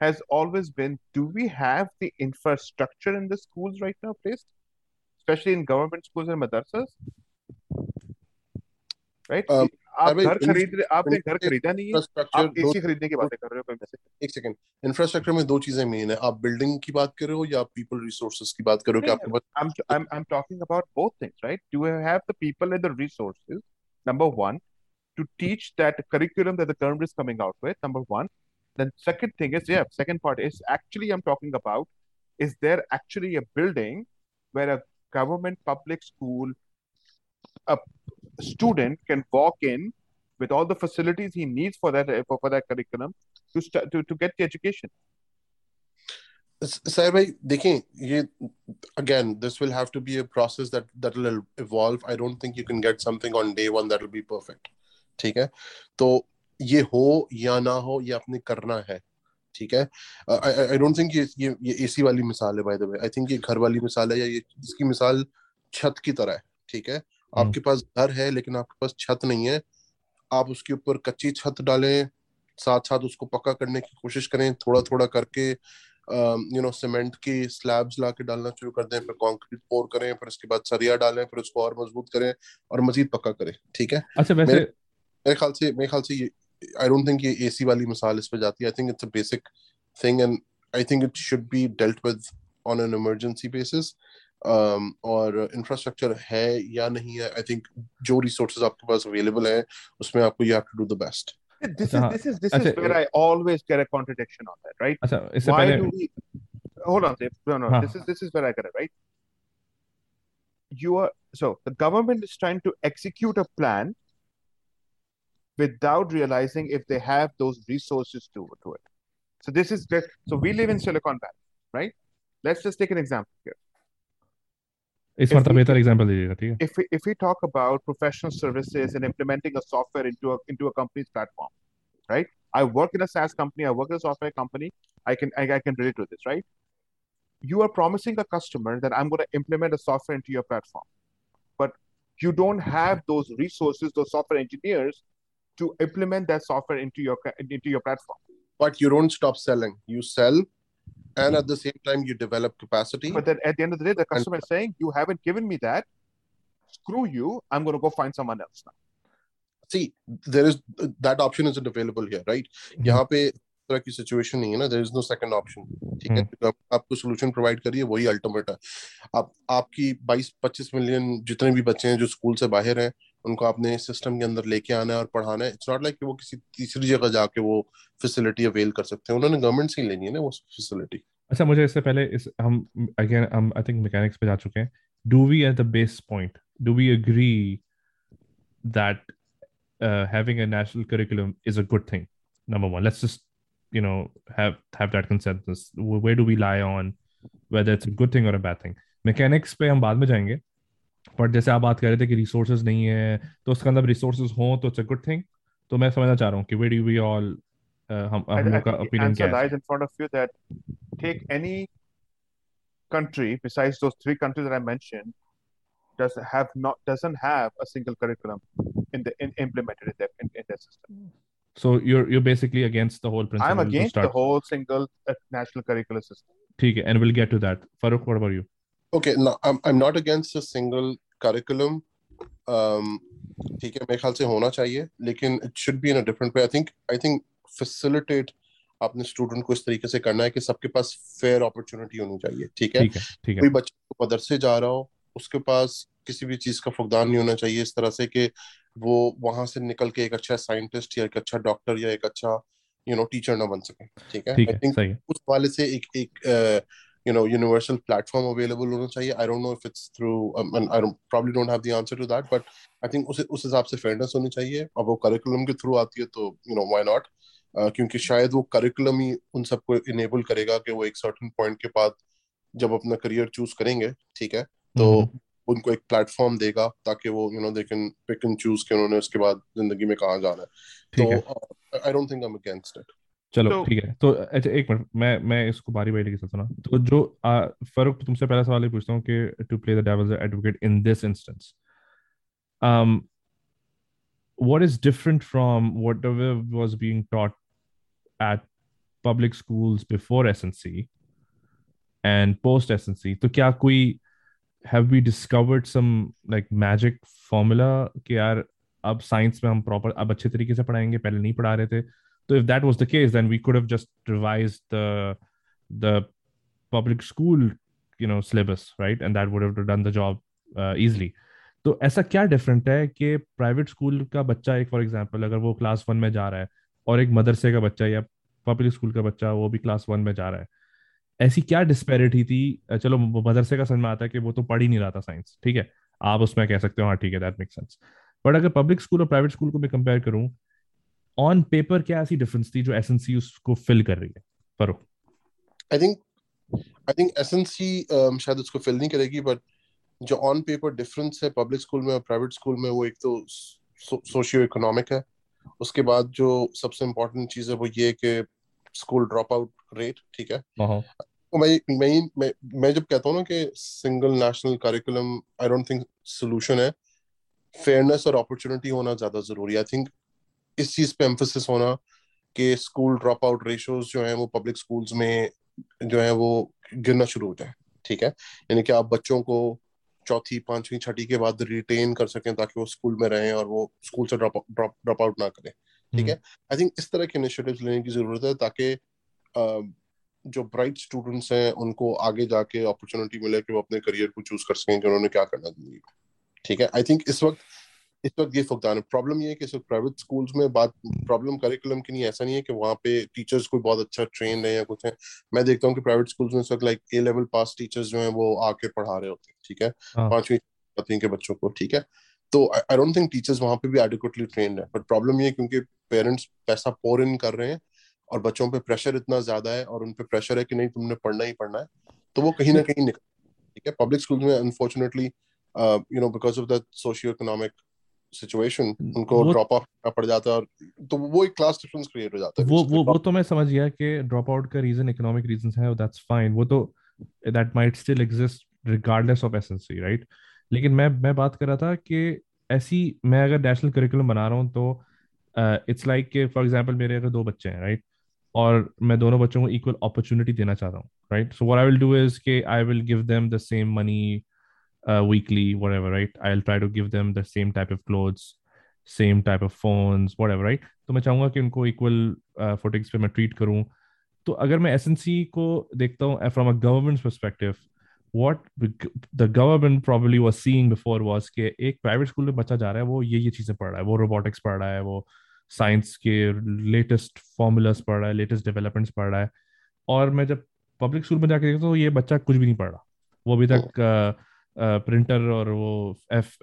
has always been: Do we have the infrastructure in the schools right now placed, especially in government schools and madrasas? Right? Um, आप भाई, घर खरीद रहे आपने घर infrastructure- खरीदा नहीं है Infrastructure आप दो एसी खरीदने की बातें कर रहे हो कहीं से एक सेकंड इंफ्रास्ट्रक्चर में दो चीजें मेन है आप बिल्डिंग की बात कर रहे हो या पीपल रिसोर्सेज की बात कर रहे हो कि आपके पास I'm, I'm I'm talking about both things, right? Do you have the people and the resources? Number one, to teach that curriculum that the government is coming out with. Number one. Then second thing is, yeah, second part is actually I'm talking about is there actually a building where a government public school, a student can walk in with all the facilities he needs for that for, for that curriculum to start to, to get the education. Sir भाई देखें ये again this will have to be a process that that will evolve I don't think you can get something on day one that will be perfect ठीक है तो ये हो या ना हो ये आपने करना है ठीक है आई डोंट थिंक ये ये ये एसी वाली मिसाल है by the way I think ये घर वाली मिसाल है या ये इसकी मिसाल छत की तरह है ठीक है आपके पास घर है लेकिन आपके पास छत नहीं है आप उसके ऊपर कच्ची छत डालें साथ साथ उसको पक्का करने की कोशिश करें थोड़ा थोड़ा करके यू नो सीमेंट की स्लैब्स ला के डालना शुरू कर दें फिर कंक्रीट पोर करें फिर उसके बाद सरिया डालें फिर उसको और मज़बूत करें और मजीद पक्का करें ठीक है? अच्छा वैसे मेरे मेरे ख्याल से मेरे ख्याल से आई डोंट थिंक ये एसी वाली मिसाल इस पे जाती है। I think it's a basic thing and I think it should be dealt with on an emergency basis और इंफ्रास्ट्रक्चर है या नहीं है आई थिंक जो रिसोर्सेज आपके पास अवेलेबल है उसमें आपको you have to do the best This हाँ, is this is this अच्छा, is where I always get a contradiction on that, right? अच्छा इससे Why पहले do we hold on, Dave. No, no, हाँ, this is this is where I get it, right? You are so the government is trying to execute a plan without realizing if they have those resources to, to it. So this is the so we live in Silicon Valley, right? Let's just take an example here. इस if बार तो we- बेहतर example दीजिएगा ठीक है If we if we talk about professional services and implementing a software into a into a company's platform, right? I work in a SaaS company, I work in a software company, I can I, I can relate to this, right? You are promising the customer that I'm going to implement a software into your platform, but you don't have those resources, those software engineers to implement that software into your into your platform. but you don't stop selling you sell and at the same time you develop capacity But then at the end of the day, the customer and, is saying, "You haven't given me that. Screw you! I'm going to go find someone else now." see there is that option isn't available here right यहाँ पे तरह की situation नहीं है ना there is no second option ठीक है हम्म। तो आप, आपको सोल्यूशन प्रोवाइड करिए वही अल्टीमेट है आप आपकी 22 25 मिलियन जितने भी बच्चे हैं जो स्कूल से बाहर हैं उनको आपने सिस्टम के अंदर लेके आना है और पढ़ाना है। इट्स नॉट लाइक वो किसी तीसरी जगह जाके वो फैसिलिटी अवेल कर सकते हैं। उन्होंने गवर्नमेंट से ही लेनी है ना वो फैसिलिटी अच्छा मुझे इससे पहले इस, हम अगेन हम आई थिंक मैकेनिक्स पे जा चुके हैं। Do we at the base point do we agree that having a national curriculum is a good thing? Number one, let's just, you know, have have that consensus. Where do we lie on whether it's a good thing or a bad thing? Mechanics पे हम बाद में जाएँगे। But जैसे आप बात कर रहे थे कि रिसोर्सेज नहीं है तो उसके अंदर रिसोर्सेज हों तो इट्स अ गुड थिंग तो मैं समझना चाह रहा हूँ कि वे डू वी ऑल हम हम लोग का ओपिनियन क्या है lies in front of you that take any country besides those three countries that I mentioned does have not doesn't have a single curriculum in the in, implemented in their in, in their system. So you're you're basically against the whole principle I'm against the whole single uh, national curricular system. ठीक है, and we'll get to that. Farooq, what about you? I'm I'm not against a single curriculum. Um, ठीक है मेरे ख्याल से होना चाहिए लेकिन it should be in a different way. I think I think facilitate आपने स्टूडेंट को इस तरीके से करना है कि सबके पास फेयर अपॉर्चुनिटी होनी चाहिए ठीक है. कोई बच्चा को मदरसे जा रहा हो उसके पास किसी भी चीज़ का फुकदान नहीं होना चाहिए इस तरह से कि वो वहाँ से निकल के एक अच्छा साइंटिस्ट या एक अच्छा डॉक्टर या एक अच्छा यू नो टीचर ना बन सके ठीक है आई थिंक उस वाले से एक एक you know universal platform available होना चाहिए। I don't know if it's through I don't probably don't have the answer to that but I think उस उस हिसाब से फेयरनेस होनी चाहिए। अब वो करिकुलम के थ्रू आती है तो यू नो व्हाई नॉट क्योंकि शायद वो करिकुलम ही उन सबको इनेबल करेगा कि वो एक सर्टेन पॉइंट के बाद जब अपना करियर चूज़ करेंगे ठीक है? तो हम्म, उनको एक प्लेटफॉर्म देगा ताकि वो you know they can pick and choose कि उन्होंने उसके बाद ज़िंदगी में कहाँ जाना है. तो I don't think I am against it चलो तो- ठीक है। तो अच्छा एक मिनट मैं मैं इसको बारी बारी लेके चलता हूँ तो जो फरूक तुमसे पहला सवाल ये पूछता हूँ कि to play the devil's advocate in this instance um what is different from whatever was being taught at public schools before SNC and post SNC तो क्या कोई have we discovered some like magic formula कि यार अब science में हम proper अब अच्छे तरीके से पढ़ाएँगे पहले नहीं पढ़ा रहे थे तो if that was the case then we could have just revised the the public school you know syllabus right? And that would have done the job uh, easily. तो ऐसा क्या डिफरेंट है कि प्राइवेट स्कूल का बच्चा एक for example अगर वो क्लास वन में जा रहा है और एक मदरसे का बच्चा या पब्लिक स्कूल का बच्चा वो भी क्लास वन में जा रहा है ऐसी क्या डिस्पेरिटी थी? चलो मदरसे का समझ में आता है कि वो तो पढ़ ही नहीं रहा था साइंस ठीक है? आप उसमें कह सकते हो हाँ ठीक है दैट मेक सेंस बट अगर पब्लिक स्कूल और प्राइवेट स्कूल को मैं कंपेयर करूँ ऑन पेपर क्या ऐसी डिफरेंस थी जो एस एन सी उसको फिल कर रही है? Furrow I think I think SNC शायद उसको फिल नहीं करेगी बट जो ऑन पेपर डिफरेंस है पब्लिक स्कूल में और प्राइवेट स्कूल में वो एक तो सोशियो इकोनॉमिक है। उसके बाद जो सबसे इम्पोर्टेंट चीज़ है वो ये कि स्कूल ड्रॉप आउट रेट ठीक है? तो मैं मैं मैं मैं जब कहता हूँ ना कि single national curriculum I don't think solution है। फेयरनेस और अपॉर्चुनिटी होना ज़्यादा ज़रूरी है। आई थिंक इस चीज़ पे एम्फोसिस होना कि स्कूल ड्रॉप आउट रेशियोज जो हैं वो पब्लिक स्कूल्स में जो है वो गिरना शुरू हो जाए ठीक है? यानी कि आप बच्चों को चौथी पांचवी छठी के बाद रिटेन कर सकें ताकि वो स्कूल में रहें और वो स्कूल से ड्रॉप ड्रॉप ड्रॉप आउट ना करें ठीक है? आई थिंक इस तरह के इनिशिएटिव्स लेने की ज़रूरत है ताकि जो ब्राइट स्टूडेंट्स हैं उनको आगे जाके अपॉर्चुनिटी मिले कि वो अपने करियर को चूज़ कर सकें कि उन्होंने क्या करना ज़िंदगी ठीक है? आई थिंक इस वक्त इस वक्त ये फुकदान है। प्रॉब्लम ये है कि वक्त प्राइवेट स्कूल्स में बात प्रॉब्लम करिकुलम की नहीं ऐसा नहीं है कि वहाँ पे टीचर्स कोई बहुत अच्छा ट्रेन है या कुछ है। मैं देखता हूँ कि प्राइवेट स्कूल्स में इस वक्त like A level pass teachers जो हैं वो आके पढ़ा रहे होते हैं ठीक है? पांचवी छठवीं के बच्चों को ठीक है? तो आई डोंट थिंक टीचर्स वहाँ पे भी एडिक्वेटली ट्रेन है। बट प्रॉब्लम ये क्योंकि पेरेंट्स पैसा पोर इन कर रहे हैं और बच्चों पे प्रेशर इतना ज़्यादा है और उन पे प्रेशर है कि नहीं तुमने पढ़ना ही पढ़ना है। तो वो कहीं ना कहीं निकल ठीक है? पब्लिक स्कूल में unfortunately you know because of the socio economic situation उनको ड्रॉप ऑफ़ करना पड़ जाता है और तो वो एक क्लास डिफरेंस क्रिएट हो जाता है। वो वो वो तो मैं समझ गया कि ड्रॉप आउट का रीजन इकोनॉमिक रीजंस है दैट्स फाइन वो तो that might still exist regardless of SNC right लेकिन मैं मैं बात कर रहा था कि ऐसी मैं अगर नेशनल करिकुलम बना रहा हूँ तो इट्स लाइक कि फॉर एग्जांपल मेरे अगर दो बच्चे हैं राइट right? और मैं दोनों बच्चों को इक्वल अपॉर्चुनिटी देना चाहता हूँ right so what I will do is कि I will give them the same money uh, weekly, whatever, right? I'll try to give them the same type of clothes, same type of phones what right तो मैं चाहूँगा कि उनको equal footings पे मैं treat करूँ। तो अगर मैं एसएनसी को देखता हूँ from a government perspective what the government probably was seeing before was कि एक प्राइवेट स्कूल में बच्चा जा रहा है वो ये ये चीज़ें पढ़ रहा है वो रोबोटिक्स पढ़ रहा है वो साइंस के लेटेस्ट फॉर्मूलाज पढ़ रहा है लेटेस्ट डेवलपमेंट्स पढ़ रहा है। और मैं जब पब्लिक स्कूल में जाके देखता हूँ तो ये बच्चा कुछ भी नहीं पढ़ रहा। वो अभी तक प्रिंटर और वो एफ़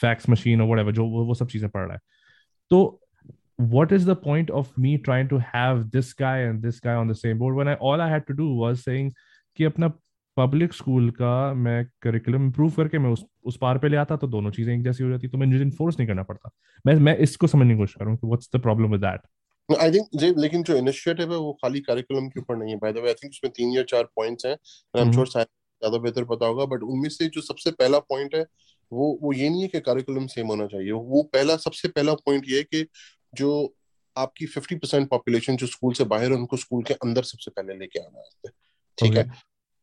फैक्स मशीन और वट जो वो, वो सब चीज़ें पढ़ रहा है। तो what is the point of me trying to have this guy and this guy on the same board when I all I had to do was saying कि अपना पब्लिक स्कूल का मैं करिकुलम इंप्रूव करके मैं उस उस पार पे ले आता तो दोनों चीज़ें एक जैसी हो जाती तो मैं मुझे इन्फोर्स नहीं करना पड़ता। मैं मैं इसको समझने की कोशिश करूँ कि what's the problem with that I think जे लेकिन जो इनिशिएटिव है वो खाली करिकुलम के ऊपर नहीं है। By the way I think उसमें तीन या चार पॉइंट्स हैं आई एम श्योर ज़्यादा बेहतर पता होगा बट उनमें से जो सबसे पहला पॉइंट है वो वो ये नहीं है कि करिकुलम सेम होना चाहिए। वो पहला सबसे पहला पॉइंट ये है कि जो आपकी 50% पॉपुलेशन जो स्कूल से बाहर है उनको स्कूल के अंदर सबसे पहले लेके आना है। ठीक है?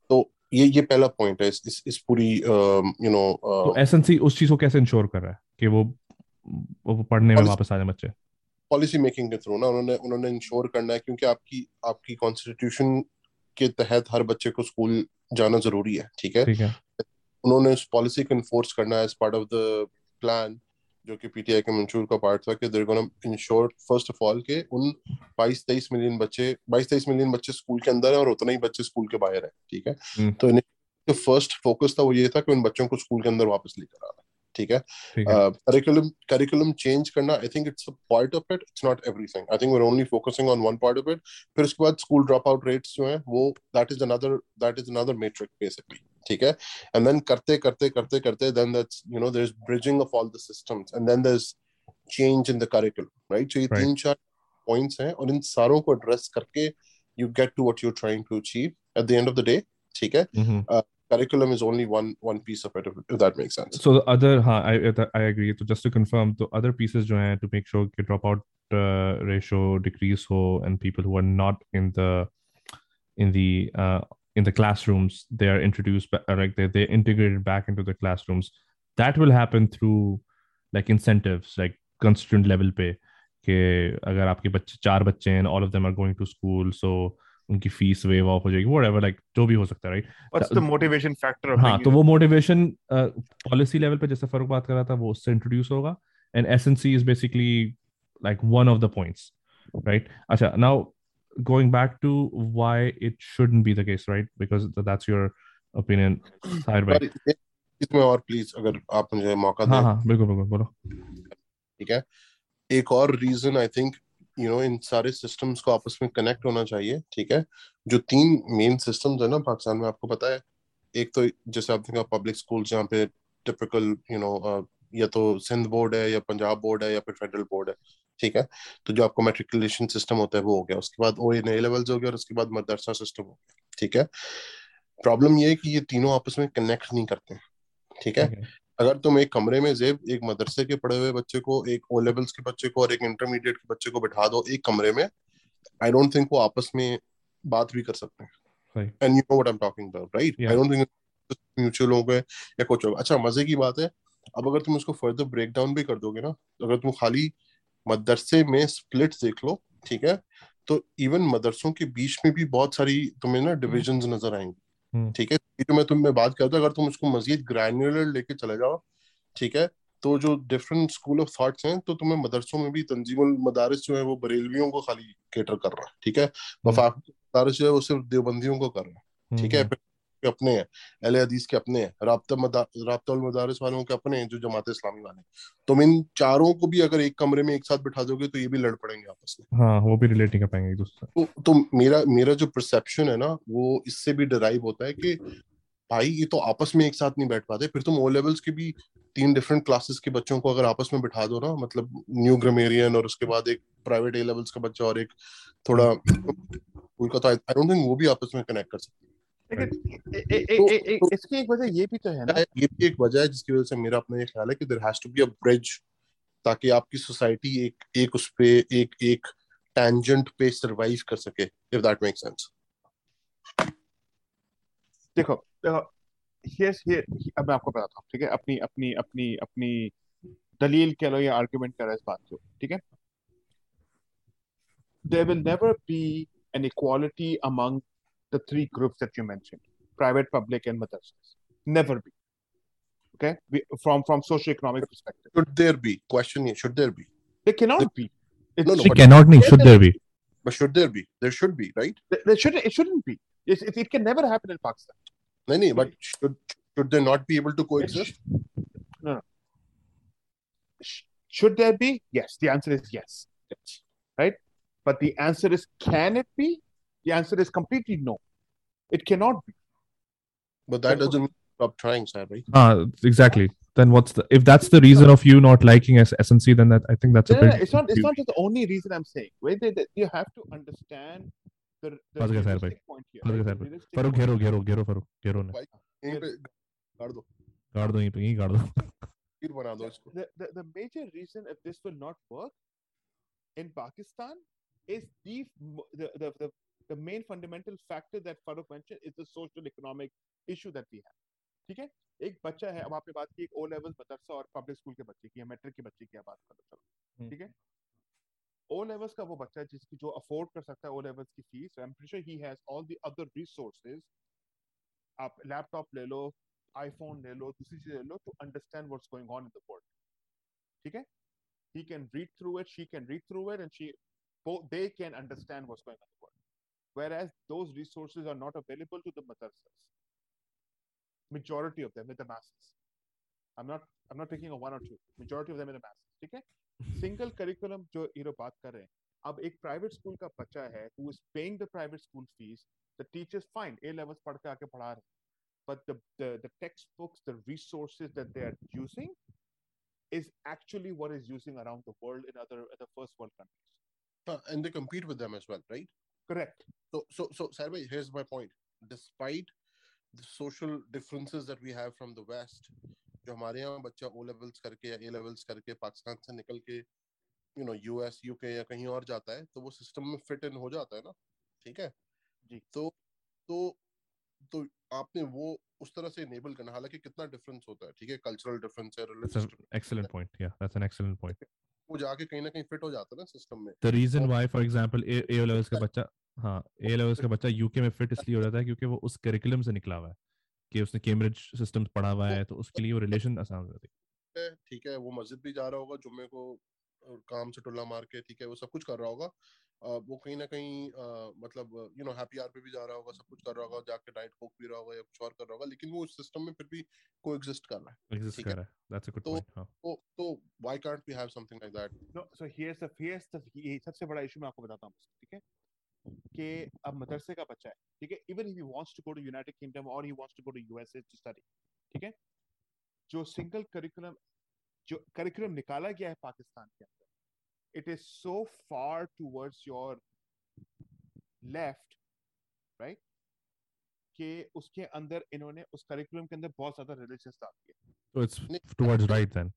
तो ये ये पहला पॉइंट है। इस इस, इस पूरी यू नो तो एसएनसी उस चीज़ को कैसे इंश्योर कर रहा है कि वो वो पढ़ने में वापस आ जाए बच्चे? पॉलिसी मेकिंग के थ्रू ना उन्होंने उन्होंने इंश्योर करना है क्योंकि आपकी आपकी कॉन्स्टिट्यूशन के तहत हर बच्चे को स्कूल जाना ज़रूरी है ठीक है? ठीक है। उन्होंने उस पॉलिसी को इन्फोर्स करना as part of the plan जो कि पीटीआई के मंशूर का पार्ट था कि there gonna ensure first of all के उन 22 23 मिलियन बच्चे 22 23 मिलियन बच्चे स्कूल के अंदर है और उतना ही बच्चे स्कूल के बाहर है ठीक है? हम्म। तो इन्हें फ़र्स्ट फोकस था वो ये था कि उन बच्चों को स्कूल के अंदर वापस लेकर आना। ठीक है? करिकुलम करिकुलम चेंज करना I think it's a part of it it's not everything I think we are only focusing on one part of it फिर उसके बाद स्कूल ड्रॉप आउट रेट्स जो है वो that is another that is another metric basically ठीक है? And then करते करते करते करते then that's you know there is bridging of all the systems and then there is change in the curriculum right so ये तीन चार points हैं और इन सारों को एड्रेस करके you get to what you are trying to achieve at the end of the day ठीक है? Uh, curriculum is only one one piece of it if, that makes sense so the other huh, i i agree so just to confirm the other pieces jo hai to make sure the dropout uh, ratio decrease ho and people who are not in the in the uh, in the classrooms they are introduced like they they're integrated back into the classrooms that will happen through like incentives like constituent level pay कि अगर आपके बच्चे चार बच्चे हैं all of them are going to school so उनकी fees waive off हो जाएगी व्हाटएवर लाइक जो भी हो सकता है right what's the motivation factor हाँ तो वो मोटिवेशन पॉलिसी लेवल पे जैसे फरूक बात कर रहा था वो उससे इंट्रोड्यूस होगा and SNC is basically like one of the points right अच्छा now going back to why it shouldn't be the case right? Because that's your opinion side by इसमें और प्लीज़ अगर आप मुझे मौका दें। हाँ हाँ बिल्कुल बिल्कुल बोलो। ठीक है। एक और reason I think you know इन सारे सिस्टम्स को आपस में कनेक्ट होना चाहिए, ठीक है? जो तीन मेन सिस्टम्स है ना, पाकिस्तान में आपको पता है, एक तो जैसे आप देखा पब्लिक स्कूल जहाँ पे टिपिकल यू नो या तो सिंध बोर्ड है, या पंजाब बोर्ड है, या फिर फेडरल बोर्ड है, ठीक है? तो जो आपको मेट्रिकुलेशन सिस्टम होता है, वो हो गया। उसके बाद ओ नए लेवल्स हो गया और उसके बाद मदरसा सिस्टम हो गया, ठीक है? प्रॉब्लम ये है कि ये तीनों आपस में कनेक्ट नहीं करते, ठीक है? अगर तुम एक कमरे में जेब एक मदरसे के पढ़े हुए बच्चे को एक ओ लेवल्स के बच्चे को और एक इंटरमीडिएट के बच्चे को बिठा दो एक कमरे में आई डोंट थिंक वो आपस में बात भी कर सकते हैं। And you know what I am talking about right I don't think mutual हो गए या कुछ हो अच्छा मज़े की बात है। अब अगर तुम उसको फर्दर ब्रेक डाउन भी कर दोगे ना तो अगर तुम खाली मदरसे में स्प्लिट देख लो ठीक है तो इवन मदरसों के बीच में भी बहुत सारी तुम्हें ना डिविजन नज़र आएँगी। हम्म। ठीक है जो मैं तुम्हें बात करता हूँ अगर तुम उसको मजीद ग्रैन्युलर लेके चले जाओ ठीक है तो जो डिफरेंट स्कूल ऑफ़ थॉट्स हैं तो तुम्हें मदरसों में भी तंजीम मदारस जो है वो बरेलवियों को खाली केटर कर रहा है ठीक है हम्म। वफाक मदारस जो है वो सिर्फ़ देवबंदियों को कर रहा है ठीक है हम्म। के अपने हैं अहल हदीस के अपने हैं राबता मदारस वालों के अपने हैं जो जमात इस्लामी वाले तो इन चारों को भी अगर एक कमरे में एक साथ बिठा दोगे तो ये भी लड़ पड़ेंगे आपस में। हाँ वो भी रिलेट नहीं कर पाएँगे एक दूसरे तो, तो मेरा मेरा जो परसेप्शन है ना वो इससे भी डिराइव होता है कि भाई ये तो आपस में एक साथ नहीं बैठ पाते फिर तुम ओ लेवल्स के भी तीन डिफरेंट क्लासेस के बच्चों को अगर आपस में बिठा दो ना मतलब न्यू ग्रामेरियन और उसके बाद एक प्राइवेट ए लेवल्स का बच्चा और एक थोड़ा उनका तो आई डोंट थिंक वो भी आपस में कनेक्ट कर सकते। इसकी एक वजह ये भी तो है ना। ये भी एक वजह है जिसकी वजह से मेरा अपना ये ख्याल है कि there has to be a bridge ताकि आपकी सोसाइटी एक एक उस पे एक एक टेंजेंट पे सरवाइव कर सके इफ़ दैट मेक्स सेंस देखो देखो हियर हियर अब मैं आपको बताता हूँ ठीक है? अपनी अपनी अपनी अपनी दलील कह लो या आर्ग्यूमेंट कर रहा है इस बात को ठीक है? There will never be an equality among the three groups that you mentioned private public and madrasas never be. Okay? We, from from socio-economic perspective. Should there be? Question here. Should there be? they cannot be. It, No, no, She cannot नहीं should there be. But should there be? There should be, right? there- there shouldn't it shouldn't be. It, it, it can never happen in pakistan. No, no, but should should they not be able to coexist? no no. Should there be? Yes. The answer is yes. Yes. Right? But the answer is can it be the answer is completely no it cannot be But that doesn't mean stop trying, sir, right? ah exactly then what's the if that's the reason of you not liking S- SNC then that I think that's a No, no, bit no, it's not. It's not just the only reason I'm saying. Wait, they, they, you have to understand the, the फंस गया साहिर भाई, realistic point here. फंस गया right? Sahir The भाई। realistic Farooq point घेरो here. घेरो घेरो Farooq घेरो ने यहीं पे गाड़ दो गाड़ दो यहीं पे यहीं गाड़ दो फिर बना दो इसको The, the, the major reason if this will not work in Pakistan is the, m- the, the, the, the main fundamental factor that Farooq mentioned is the social economic issue that we have. ठीक है? एक बच्चा है अब आपने बात की एक ओ लेवल मदरसा और पब्लिक स्कूल के बच्चे की या मैट्रिक के बच्चे की आप बात करो चलो। हम्म। ठीक है? ओ लेवल्स का वो बच्चा जिसकी जो अफोर्ड कर सकता है ओ लेवल्स की fees I am pretty sure he has all the other resources आप लैपटॉप ले लो आईफोन ले लो दूसरी चीज़ ले लो to understand what's going on in the world ठीक है? He can read through it she can read through it and she both they can understand what's going on in the world whereas those resources are not available to the madrasas majority of them in the masses i'm not i'm not taking a one or two majority of them in the masses ठीक है single curriculum जो ये लोग बात कर रहे हैं अब एक प्राइवेट स्कूल का बच्चा है who is paying the private school fees the teachers fine a levels पढ़ के आके पढ़ा रहे हैं but the, the the textbooks the resources that they are using is actually what is using around the world in other other first world countries. Uh, and they compete with them as well, right? Correct. So, so, so, Sarvai, here's my point. Despite the social differences that we have from the West, जो हमारे यहाँ बच्चा O levels करके या A levels करके पाकिस्तान से निकल के यू नो यूएस यूके या कहीं और जाता है तो वो सिस्टम में फिट इन हो जाता है ना ठीक है जी। तो तो तो आपने वो उस तरह से इनेबल करना हालाँकि कितना डिफरेंस होता है ठीक है कल्चरल डिफरेंस है excellent point yeah that's an excellent point वो जाके कहीं ना कहीं फिट हो जाता है ना सिस्टम में the reason why for example a a levels का बच्चा हाँ a levels का बच्चा यूके में फिट इसलिए हो जाता है क्योंकि वो उस करिकुलम से निकला हुआ है कि उसने कैम्ब्रिज सिस्टम्स पढ़ा हुआ है तो उसके लिए वो रिलेशन आसान हो जाती है। ठीक है वो मस्जिद भी जा रहा होगा जुम्मे को और काम से टुल्ला मार के ठीक है वो सब कुछ कर रहा होगा। अ, वो कहीं ना कहीं अ, मतलब यू नो हैप्पी आवर पे भी जा रहा होगा सब कुछ कर रहा होगा जाके डाइट कोक पी रहा होगा या कुछ और कर रहा होगा लेकिन वो उस सिस्टम में फिर भी को एग्जिस्ट कर रहा है एग्जिस्ट कर रहा है। A good तो- point हाँ। तो तो why can't we have something like that No, so here's the here's the ये सबसे बड़ा इशू मैं आपको बताता हूँ ठीक है? कि अब मदरसे का बच्चा है ठीक है? Even if he wants to go to United Kingdom or he wants to go to USA to study ठीक है? जो सिंगल करिकुलम जो करिकुलम निकाला गया है पाकिस्तान के अंदर it is so far towards your left right? कि उसके अंदर इन्होंने उस करिकुलम के अंदर बहुत ज़्यादा रिलीजियस डाल it's नहीं, towards right then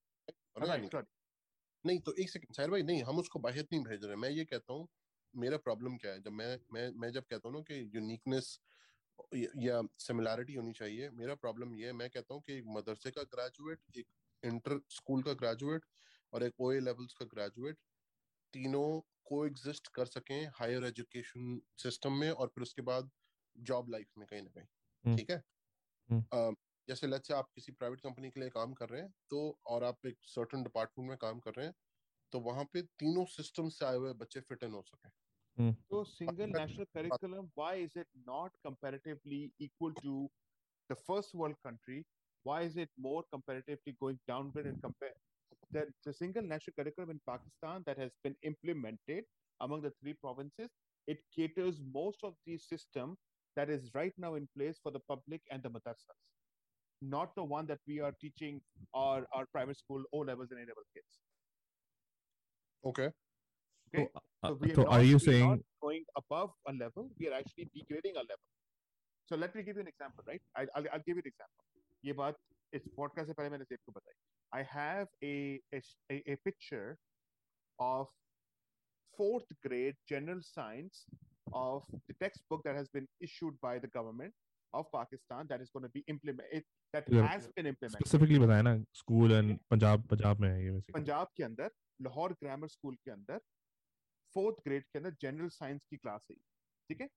Right, right. नहीं तो एक सेकंड साहिर भाई नहीं हम उसको बाहर नहीं भेज रहे मैं ये कहता हूँ मेरा प्रॉब्लम क्या है जब मैं मैं मैं जब कहता हूँ ना कि यूनिकनेस या सिमिलैरिटी होनी चाहिए मेरा प्रॉब्लम ये है मैं कहता हूँ कि एक मदरसे का ग्रेजुएट एक इंटर स्कूल का ग्रेजुएट और एक ओए लेवल्स का ग्रेजुएट तीनों को एग्जिस्ट कर सकें हायर एजुकेशन सिस्टम में और फिर उसके बाद जॉब लाइफ में कहीं ना कहीं हम्म। ठीक है। अ, जैसे लेट्स से आप किसी प्राइवेट कंपनी के लिए काम कर रहे हैं तो और आप एक सर्टन डिपार्टमेंट में काम कर रहे हैं तो वहां पे तीनों सिस्टम से आए हुए बच्चे फिट इन हो सके So single national curriculum, why is it not comparatively equal to the first world country? Why is it more comparatively going downward and compare that the single national curriculum in Pakistan that has been implemented among the three provinces, it caters most of the system that is right now in place for the public and the madrasas, not the one that we are teaching our, our private school O levels and A level kids. Okay Okay. So, So uh, we are so not, are you we are saying not going above a level, we are actually degrading a level. So let me give you an example, right? I, I'll, I'll give you an example. ये बात इस podcast से पहले मैंने सेब को बताई. I have a, a, a, a picture of fourth grade general science of the textbook that has been issued by the government of Pakistan that is going to be implemented that Yeah. has been implemented. Specifically बताया ना school and Punjab Punjab में है ये basically Punjab के अंदर Lahore grammar school के अंदर fourth grade के अंदर जनरल साइंस की क्लास है ठीक है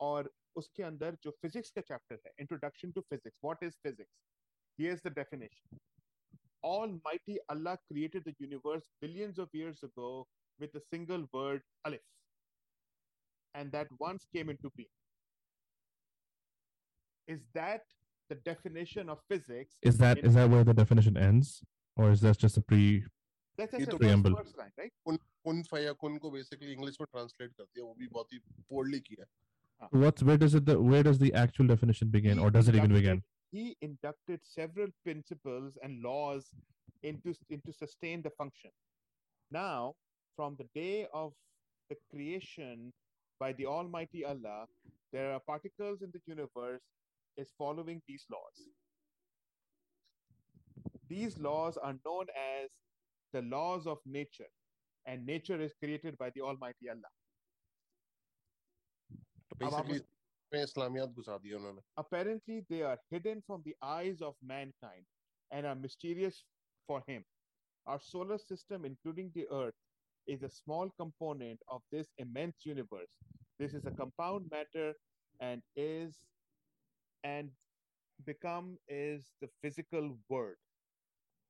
और उसके अंदर जो फिजिक्स का चैप्टर है introduction to physics what is physics here the definition Almighty Allah created the universe billions of years ago with a single word alif and that once came into being is that the definition of physics Is that is that where the definition ends, or is that just a pre? that's ये just तो a preamble. first line right कुन फया कुन को basically English में translate कर दिया वो भी बहुत ही पोरली किया What's where does it the where does the actual definition begin, or does it even begin? he inducted several principles and laws into into sustain the function now from the day of the creation by the almighty allah there are particles in the universe is following these laws these laws are known as the laws of nature, and nature is created by the Almighty Allah. Apparently, they are hidden from the eyes of mankind and are mysterious for him. Our solar system, including the Earth, is a small component of this immense universe. This is a compound matter and is and become is the physical world.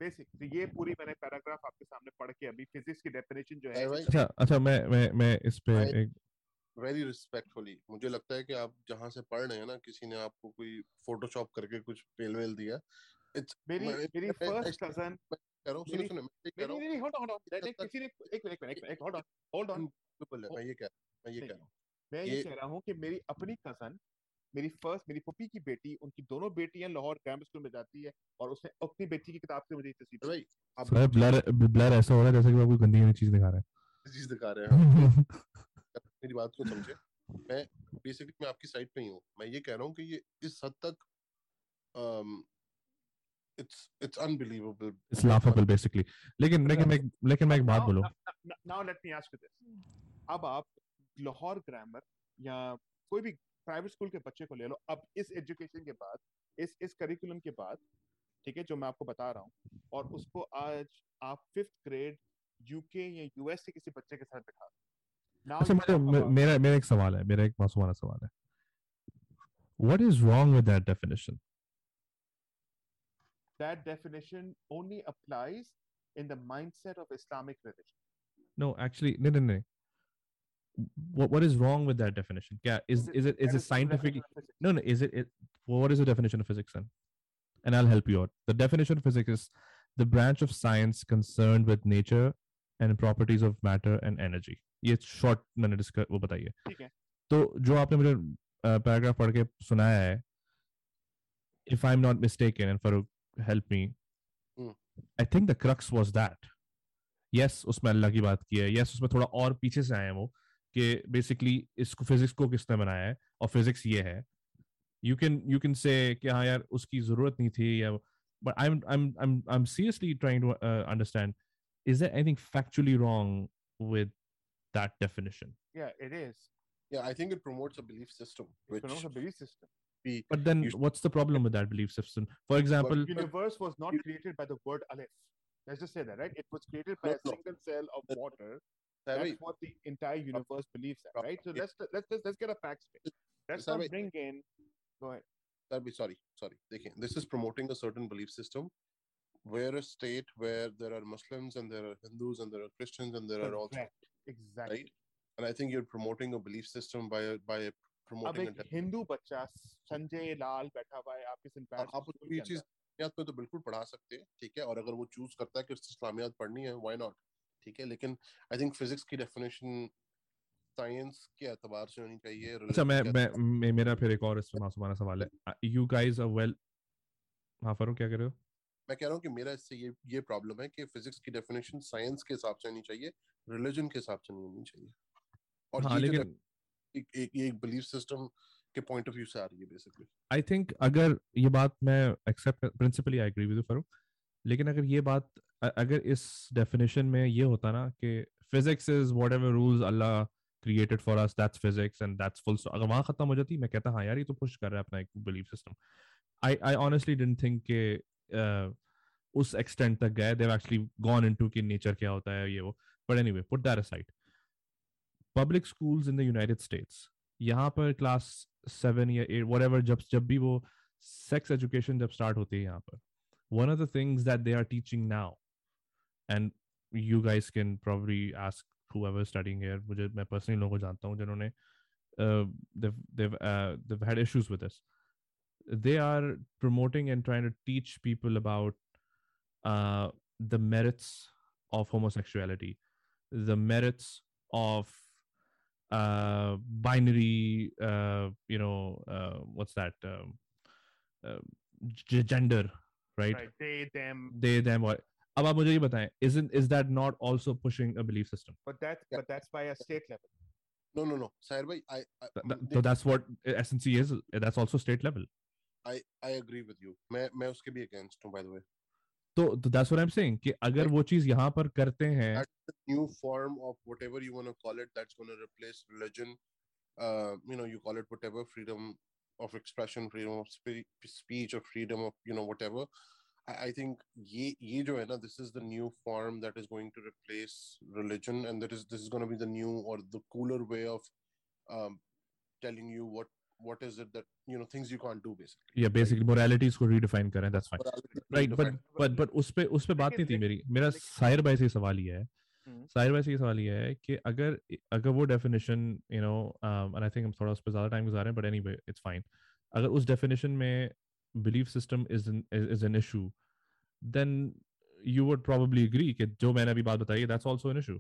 Basic. तो ये पूरी मैंने paragraph आपके सामने पढ़ के अभी physics की डेफिनेशन जो है अच्छा अच्छा मैं मैं मैं इस पे एक वेरी रिस्पेक्टफुली मुझे लगता है कि आप जहाँ से पढ़ रहे हैं ना किसी ने आपको कोई फोटोशॉप करके कुछ पेल वेल दिया। इट्स मेरी मेरी फ़र्स्ट कज़न कह रहा हूँ सुनो सुनो मैं कह रहा नहीं नहीं होल्ड ऑन होल्ड किसी ने एक मिनट एक मिनट एक होल्ड ऑन होल्ड ऑन मैं ये कह मैं ये कह रहा हूँ। मैं ये- कह रहा हूँ कि मेरी अपनी कज़न मेरी फ़र्स्ट मेरी पुप्पी की बेटी उनकी दोनों बेटियाँ लाहौर ग्रामर स्कूल में जाती है और उसने अपनी बेटी की किताब से मुझे ये तस्वीर भाई आप सर ब्लर ब्लर ऐसा हो रहा है जैसे कि वो कोई गंदी गंदी चीज़ दिखा रहा है। चीज़ दिखा रहे हैं। मेरी बात को समझे। मैं बेसिकली मैं आपकी साइड पे ही हूँ। मैं ये कह रहा हूँ कि ये इस हद तक it's it's unbelievable it's laughable basically लेकिन लेकिन मैं लेकिन मैं एक बात बोलूँ। Now let me ask you this अब आप लाहौर ग्रामर या कोई भी प्राइवेट स्कूल के बच्चे को ले लो अब इस एजुकेशन के बाद इस इस करिकुलम के बाद ठीक है जो मैं आपको बता रहा हूँ और उसको आज आप फिफ्थ ग्रेड यूके या यूएस के किसी बच्चे के साथ बैठा अच्छा you मुझे talk मे- about- मेरा मेरा एक सवाल है मेरा एक मासूमाना सवाल है what is wrong with that definition that definition only applies in the mindset of Islamic religion. no actually no no no what what is wrong with that definition yeah is is it is That it the scientific definition of physics. no no is it, it what is the definition of physics then and i'll help you out the definition of physics is the branch of science concerned with nature and properties of matter and energy ये short मैंने discuss वो बताइए ठीक है तो जो आपने मुझे पैराग्राफ पढ़ के सुनाया है if i'm not mistaken and Farooq help me Hmm. i think the crux was that yes उसमें अल्लाह की बात की है yes उसमें थोड़ा और पीछे से आए हैं वो कि बेसिकली इसको फिजिक्स को किसने बनाया है और फिजिक्स ये है you can you can say कि हाँ यार उसकी जरूरत नहीं थी या but I am I am I am I am seriously trying to understand is there anything factually wrong with that definition Yeah, it is. Yeah, I think it promotes a belief system, It's which promotes a belief system. we But then, You- what's the problem with that belief system? For example, Universe was not created by the word Aleph. Let's just say that, right? It was created by No, a no. single cell of That- water. Sir, That's भाई, what the entire universe believes in, right? So Yeah. let's let's let's, let's get a fact straight. Let's Sir, not भाई, bring in. Go ahead. sir, भाई, sorry, sorry. देखिए, this is promoting a certain belief system where a state where there are Muslims and there are Hindus and there are Christians and there are also Correct. Exactly. right. And I think you're promoting a belief system by by अब promoting एक a Hindu बच्चा संजय लाल बैठा हुआ है आपके Saint Patrick आप school उसको के ये अंदर। चीज इस्लामियात में तो बिल्कुल पढ़ा सकते हैं ठीक है और अगर वो चूज करता है कि उससे इस्लामियात पढ़नी है व्हाई नॉट ठीक है लेकिन आई थिंक फिजिक्स की डेफिनेशन साइंस के एतबार से होनी चाहिए अच्छा मैं मैं मे- मेरा फिर एक और इसमें मासूमाना सवाल है। यू गाइस आर वेल हाँ फरूक क्या कर रहे हो? मैं कह रहा हूँ कि मेरा इससे ये ये प्रॉब्लम है कि फिजिक्स की डेफिनेशन साइंस के हिसाब से होनी चाहिए रिलीजन के हिसाब से नहीं होनी चाहिए। और हाँ ये लेकिन एक एक ये एक बिलीफ सिस्टम के पॉइंट ऑफ़ व्यू से आ रही है बेसिकली आई थिंक अगर ये बात मैं accept principally I agree with Farooq लेकिन अगर ये बात अगर इस डेफिनेशन में ये होता ना कि physics is whatever rules Allah created for that's physics and that's full stop अगर वहाँ खत्म हो जाती, मैं कहता हाँ यार, ये तो पुश कर रहा है अपना एक belief system I I honestly didn't think के उस एक्सटेंट तक गए। देव एक्चुअली गॉन इनटू कि नेचर क्या होता है, ये वो। But anyway put that aside public schools in the United States यहाँ पर क्लास सेवन या एट वट जब जब भी वो सेक्स एजुकेशन जब स्टार्ट होती है यहाँ पर one of the things that they are teaching now And you guys can probably ask whoever studying here मुझे मैं पर्सनली लोगों को जानता हूँ जिन्होंने uh, they've they've uh, they've had issues with this they are promoting and trying to teach people about uh, the merits of homosexuality the merits of uh, binary uh, you know uh, what's that um, uh, g- gender right? right they them they them what अब आप मुझे ये बताएँ is in is that not also pushing a belief system but that but that's by a state level no no no Sahir भाई I तो that's what SNC is that's also state level I I agree with you मैं मैं उसके भी against हूँ bye the way तो that's what I am saying कि अगर वो चीज़ यहाँ पर करते हैं new form of whatever you want to call it that's gonna replace religion you know you call it whatever freedom of expression freedom of speech और freedom of you know whatever I, I think ye ye jo hai na, this is the new form that is going to replace religion, and that is this is going to be the new or the cooler way of um, telling you what what is it that you know things you can't do basically. या basically moralities को redefine करें that's fine Morality right but defined. But but उस पे उस पे बात नहीं थी लेकिन- मेरी मेरा लेकिन- साहिर भाई से सवाल ये है हम्म। साहिर भाई से ये सवाल ये है कि अगर अगर वो definition you know and I think हम थोड़ा उस पे ज़्यादा टाइम गुजार रहे हैं बट एनीवे इट्स फाइन अगर उस डेफिनेशन में belief system is is an issue then you would probably agree कि जो मैंने अभी बात बताई that's also an issue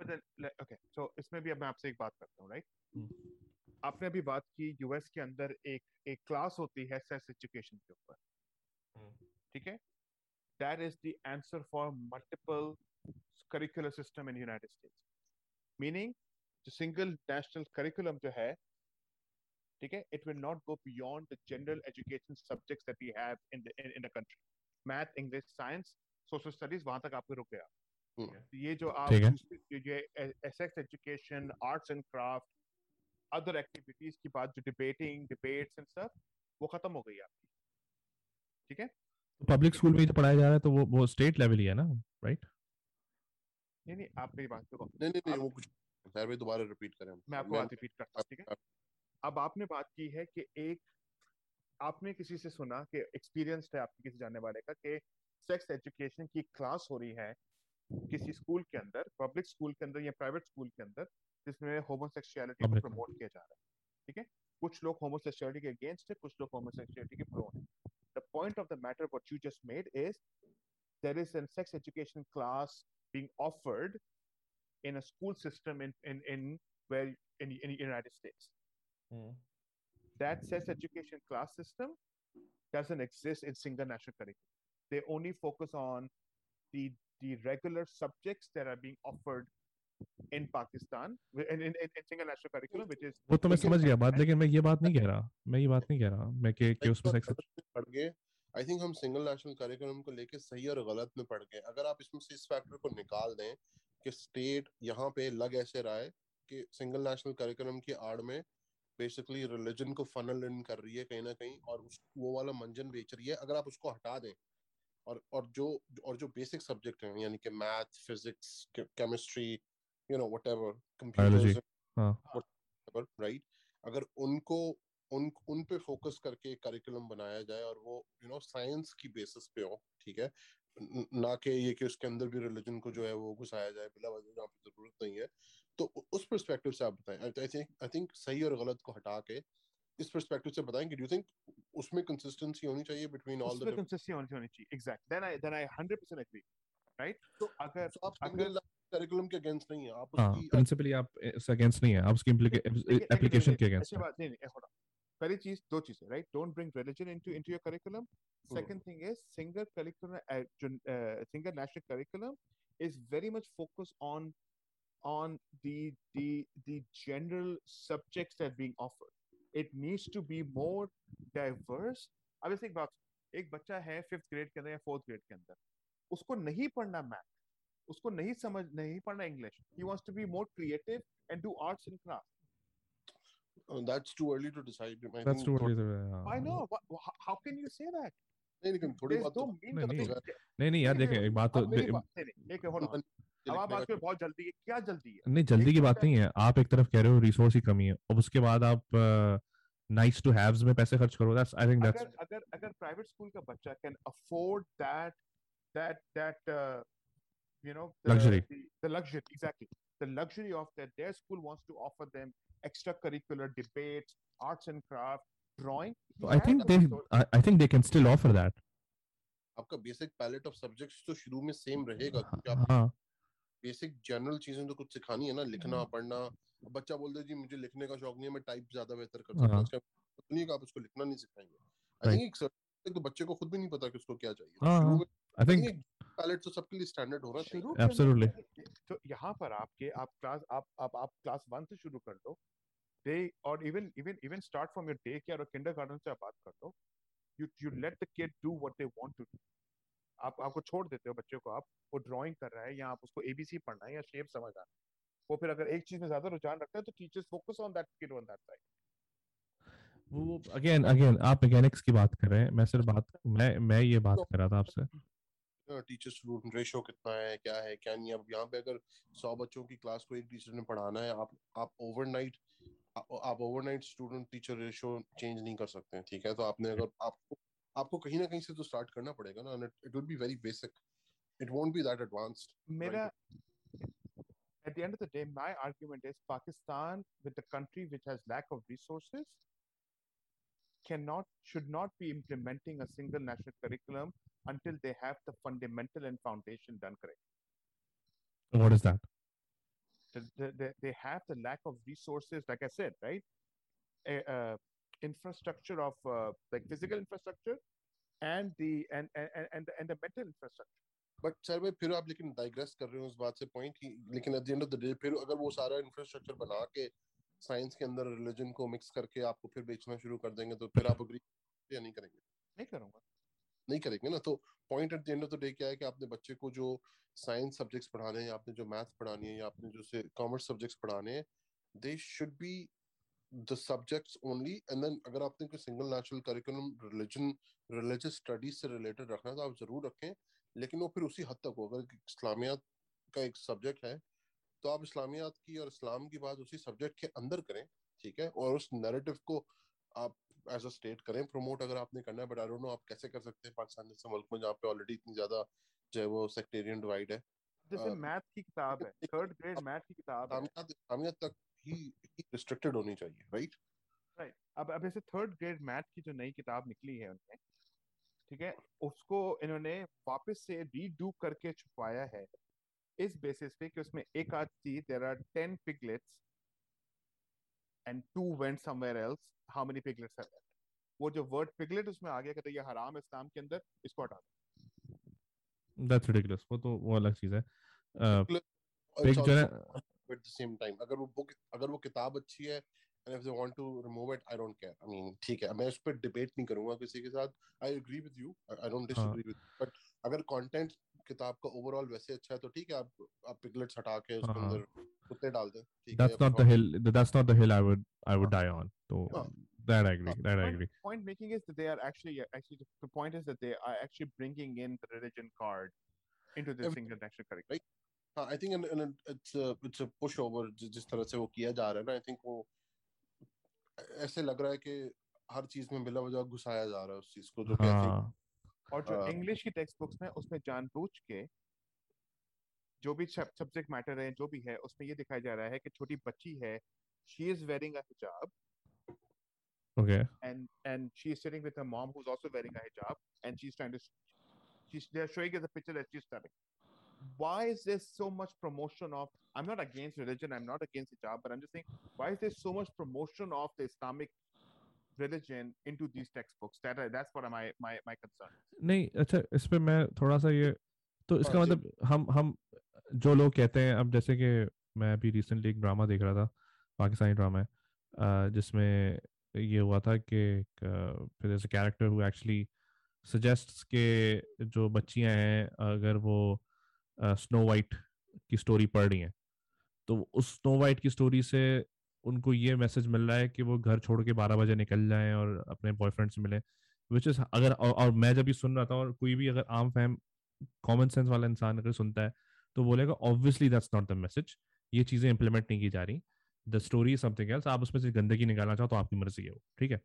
but then le- okay so इसमें भी अब मैं आपसे एक बात करता हूँ राइट हम्म। आपने अभी बात की यूएस के अंदर एक एक क्लास होती है सेक्स एजुकेशन के ऊपर। ठीक है? That is the answer for multiple curricular system in United States meaning जो सिंगल नेशनल करिकुलम जो है ठीक है? It will not go beyond the general education subjects that we have in the in the country math English science social studies वहाँ तक आपको रुक गया। ये जो आप ये sex education arts and craft other activities की बात जो डिबेटिंग डिबेट्स एंड सब वो खत्म हो गई आपकी। ठीक है? तो पब्लिक स्कूल में ही तो पढ़ाया जा रहा है तो वो वो स्टेट लेवल ही है ना राइट नहीं नहीं आप मेरी बात देखो नहीं नहीं नहीं वो कुछ सर भाई दोबारा रिपीट करें मैं आपको बात रिपीट करता हूँ ठीक है? अब आपने बात की है कि एक आपने किसी से सुना कि एक्सपीरियंस्ड है आपके किसी जानने वाले का कि सेक्स एजुकेशन की क्लास हो रही है किसी स्कूल के अंदर पब्लिक स्कूल के अंदर या प्राइवेट स्कूल के अंदर जिसमें होमोसेक्सुअलिटी को प्रमोट किया जा रहा है। ठीक है? कुछ लोग होमोसेक्सुअलिटी के अगेंस्ट है कुछ लोग होमोसेक्सुअलिटी के प्रो हैं। The point of the matter what you just made is is a sex education class being offered in a school system in in, in where in, in the United States. That sex education class system doesn't exist in single national curriculum. They only focus on the the regular subjects that are being offered in Pakistan in, in, in single national curriculum, which is वो तो मैं समझ गया बात लेकिन मैं ये बात नहीं कह रहा मैं ये बात नहीं कह रहा मैं कि कि उसमें सेक्स पढ़ गए आई थिंक हम सिंगल नेशनल करिकुलम को लेके सही और गलत में पढ़ गए अगर आप इसमें से इस फैक्टर को निकाल दें कि स्टेट यहाँ पे लग ऐसे रहा है कि सिंगल नेशनल करिकुलम की आड़ में बेसिकली रिलीजन को फनल इन कर रही है कहीं ना कहीं और उस वो वाला मंजन बेच रही है। अगर आप उसको हटा दें और और जो और जो बेसिक सब्जेक्ट हैं यानी कि math physics chemistry you know whatever Biology. Computers हाँ। राइट अगर उनको उन उन पे फोकस करके करिकुलम बनाया जाए और वो यू नो साइंस की बेसिस पे हो ठीक है? ना कि ये कि उसके अंदर भी रिलीजन को जो है वो घुसाया जाए बिला वजह जहाँ पे ज़रूरत नहीं है। तो उस पर्सपेक्टिव से आप बताएँ। आई थिंक आई थिंक सही और गलत को हटा के इस पर्सपेक्टिव से बताएँ कि डू यू थिंक उसमें कंसिस्टेंसी होनी चाहिए बिटवीन ऑल द consistency होनी होनी चाहिए exact then I then I 100% agree right तो अगर आप अगर सिंगल करिकुलम के अगेंस्ट नहीं है आप हाँ उसकी प्रिंसिपली आप इससे अगेंस्ट नहीं है आप उसकी एप्लीकेशन के अगेंस्ट है। बात नहीं नहीं on. पहली चीज़ दो चीज़ें right don't bring religion into into your curriculum second thing is single curriculum single national curriculum is very much focused on on the the the general subjects that are being offered. It needs to be more diverse. अब ऐसे एक बात एक बच्चा है fifth grade के अंदर या फोर्थ ग्रेड के अंदर उसको नहीं पढ़ना मैथ उसको नहीं समझ नहीं पढ़ना English he wants to be more creative and do arts and crafts. Uh, that's too early to decide. I That's think too early. थोड़ा- to- Why हाँ. not? Wha- wha- How can you say that? नहीं लेकिन थोड़ी There's बात no तो mean नहीं, करते- नहीं। नहीं नहीं यार नहीं, देखें नहीं, एक बात तो अब मेरी दे- बात- नहीं, नहीं, एक hold on. अब आप पे बहुत जल्दी है क्या जल्दी है? नहीं जल्दी की बात नहीं है आप एक तरफ़ कह रहे हो रिसोर्स की कमी है अब उसके बाद आप नाइस टू हैव्स में पैसे खर्च करो दैट्स आई थिंक दैट्स अगर अगर प्राइवेट स्कूल का बच्चा can afford that that that you know the, Luxury. the, the luxury exactly. The luxury of that their school wants to offer them extracurricular debates arts and craft drawing. He I has think the they resources. I think they can still offer that आपका basic palette of subjects तो शुरू में same रहेगा क्योंकि आप हाँ। Basic general चीज़ें तो कुछ सिखानी है ना लिखना पढ़ना। अब बच्चा बोलता है जी मुझे लिखने का शौक नहीं है मैं टाइप ज़्यादा बेहतर कर सकता हाँ। हूँ। मतलब नहीं आप उसको लिखना नहीं सिखाएँगे। आई थिंक एक तो बच्चे को खुद भी नहीं पता कि उसको क्या चाहिए। आई थिंक पैलेट तो सबके लिए स्टैंडर्ड होना चाहिए। शुरू के तो यहाँ पर आपके आप क्लास आप आप आप क्लास वन से शुरू कर दो डे और even even even start from your day care और किंडरगार्टन से आप बात कर दो you you let the kid do what they want to do आप आपको छोड़ देते हो बच्चे को आप वो ड्राइंग कर रहा है या आप उसको एबीसी पढ़ना है या शेप समझ आना है। वो फिर अगर एक चीज़ में ज़्यादा रुझान रखता है तो teachers focus on that kid on that side वो अगेन अगेन आप मैकेनिक्स की बात कर रहे हैं मैं सिर्फ़ बात मैं मैं ये बात कर रहा था आपसे। टीचर स्टूडेंट रेशो कितना है क्या है क्या नहीं अब यहाँ पे अगर सौ बच्चों की क्लास को एक टीचर ने पढ़ाना है आप आप ओवरनाइट आप overnight student teacher ratio change नहीं कर सकते ठीक है? तो आपने अगर आपको आपको कहीं ना कहीं से तो स्टार्ट करना पड़ेगा ना it would be very basic it won't be that advanced मेरा at the end of the day my argument is pakistan with the country which has lack of resources cannot should not be implementing a single national curriculum until they have the fundamental and foundation done correct what is that the, the, the, they have the lack of resources like i said right a, uh, infrastructure of uh, like physical infrastructure and the and and, and, the, and the mental infrastructure. But sir भाई फिर आप लेकिन digress कर रहे हो उस बात से पॉइंट की लेकिन at the end of the day फिर अगर वो सारा इंफ्रास्ट्रक्चर बना के साइंस के अंदर रिलीजन को मिक्स करके आपको फिर बेचना शुरू कर देंगे तो फिर आप अग्री या नहीं करेंगे? नहीं करूँगा। नहीं करेंगे ना? तो point at the end of the day क्या है कि आपने बच्चे को जो साइंस सब्जेक्ट्स पढ़ाने हैं आपने जो मैथ पढ़ानी है या आपने जो कॉमर्स सब्जेक्ट्स पढ़ाने हैं they should be the subjects only and then अगर आपने कोई single national curriculum religion religious studies से रिलेटेड रखना है तो आप ज़रूर रखें लेकिन वो फिर उसी हद तक हो। अगर इस्लामियात का एक सब्जेक्ट है तो आप इस्लामियात की और इस्लाम की बात उसी सब्जेक्ट के अंदर करें ठीक है? और उस नैरेटिव को आप एज अ स्टेट करें प्रमोट अगर आपने करना है बट आई डोंट नो आप कैसे कर सकते हैं पाकिस्तान जैसे मुल्क में जहाँ पे ऑलरेडी इतनी ज़्यादा जो है वो सेक्टेरियन डिवाइड है। जैसे मैथ की किताब है थर्ड ग्रेड मैथ की किताब है। तक ही रिस्ट्रिक्टेड होनी चाहिए राइट राइट अब अब ऐसे थर्ड ग्रेड मैथ की जो नई किताब निकली है उनमें ठीक है उसको इन्होंने वापस से रीडू करके छुपवाया है इस बेसिस पे कि उसमें एक आध थी there are ten piglets and two went somewhere else how many piglets are वो जो वर्ड पिगलेट उसमें आ गया कहते ये हराम है इस्लाम के अंदर इसको हटा दो। दैट्स रिडिकुलस वो तो वो अलग चीज़ है। पिग जो है at the same time अगर वो बुक अगर वो किताब अच्छी है and if they want to remove it I don't care I mean ठीक है मैं उस पर डिबेट नहीं करूँगा किसी के साथ I agree with you I, I don't disagree with you but अगर कंटेंट किताब का ओवरऑल वैसे अच्छा है तो ठीक है आप आप पिगलेट्स हटा के उसके हाँ। अंदर कुत्ते डाल दें ठीक that's not the hill that's not the hill I would I would die on so हाँ. that I agree that I point, agree point making is that they are actually actually the point is that they are actually bringing in the religion card into the Every- single national curriculum हाँ I think it's it's a push over जिस तरह से वो किया जा रहा है ना आई थिंक वो ऐसे लग रहा है कि हर चीज़ में बिला वजह घुसाया जा रहा है उस चीज़ को जो कि I think हाँ। और जो हाँ। इंग्लिश की टेक्स्ट बुक्स में उसमें जानबूझ के जो भी सब्जेक्ट मैटर है जो भी है उसमें ये दिखाया जा रहा है कि छोटी बच्ची है शी इज़ वेयरिंग अ हिजाब okay. and and she is sitting with her mom who's also wearing a hijab and she's trying to she's they're showing us a picture that she's studying why is there so much promotion of i'm not against religion i'm not against hijab but i'm just saying why is there so much promotion of the islamic religion into these textbooks that that's what my my my concern is. नहीं अच्छा इस पे मैं थोड़ा सा ये तो इसका हाँ, जी। मतलब हम हम जो लोग कहते हैं अब जैसे कि मैं अभी रिसेंटली एक ड्रामा देख रहा था पाकिस्तानी ड्रामा है जिसमें ये हुआ था कि फिर कैरेक्टर हु एक्चुअली सजेस्ट्स के जो बच्चियाँ हैं अगर वो स्नो वाइट की स्टोरी पढ़ रही हैं। तो उस स्नो वाइट की स्टोरी से उनको ये मैसेज मिल रहा है कि वो घर छोड़ के बारह बजे निकल जाएँ और अपने बॉयफ्रेंड से मिले विच इज़ अगर और, और मैं जब ये सुन रहा था और कोई भी अगर आम फैम कॉमन सेंस वाला इंसान अगर सुनता है तो बोलेगा obviously that's not the message ये चीज़ें इंप्लीमेंट नहीं की जा रही। द स्टोरी समथिंग एल्स आप उसमें से गंदगी निकालना चाहो तो आपकी मर्ज़ी है वो ठीक है?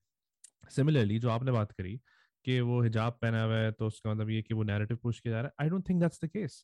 सिमिलरली जो आपने बात करी कि वो हिजाब पहना हुआ है तो उसका मतलब ये कि वो नैरेटिव पुश किया जा रहा है I don't think that's the case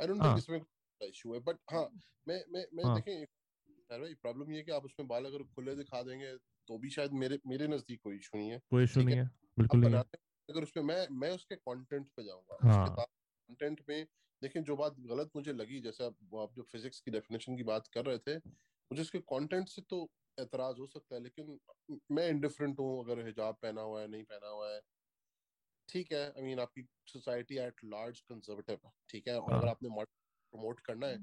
don't हाँ. think इसमें कोई इशू है बट हाँ मैं मैं मैं हाँ. देखें यार भाई प्रॉब्लम ये है कि आप उसमें बाल अगर खुले दिखा देंगे तो भी शायद मेरे मेरे नज़दीक कोई इशू नहीं है कोई इशू नहीं है बिल्कुल नहीं है अगर उसमें मैं मैं उसके कंटेंट पे जाऊँगा हाँ. कंटेंट में देखें जो बात गलत मुझे लगी जैसे आप जो फिजिक्स की डेफिनेशन की बात कर रहे थे मुझे उसके कंटेंट से तो एतराज़ हो सकता है लेकिन मैं इंडिफरेंट हूँ अगर हिजाब पहना हुआ है नहीं पहना हुआ है ठीक है आई मीन आपकी सोसाइटी एट लार्ज कंजर्वेटिव है ठीक है? और हाँ. अगर आपने प्रमोट करना है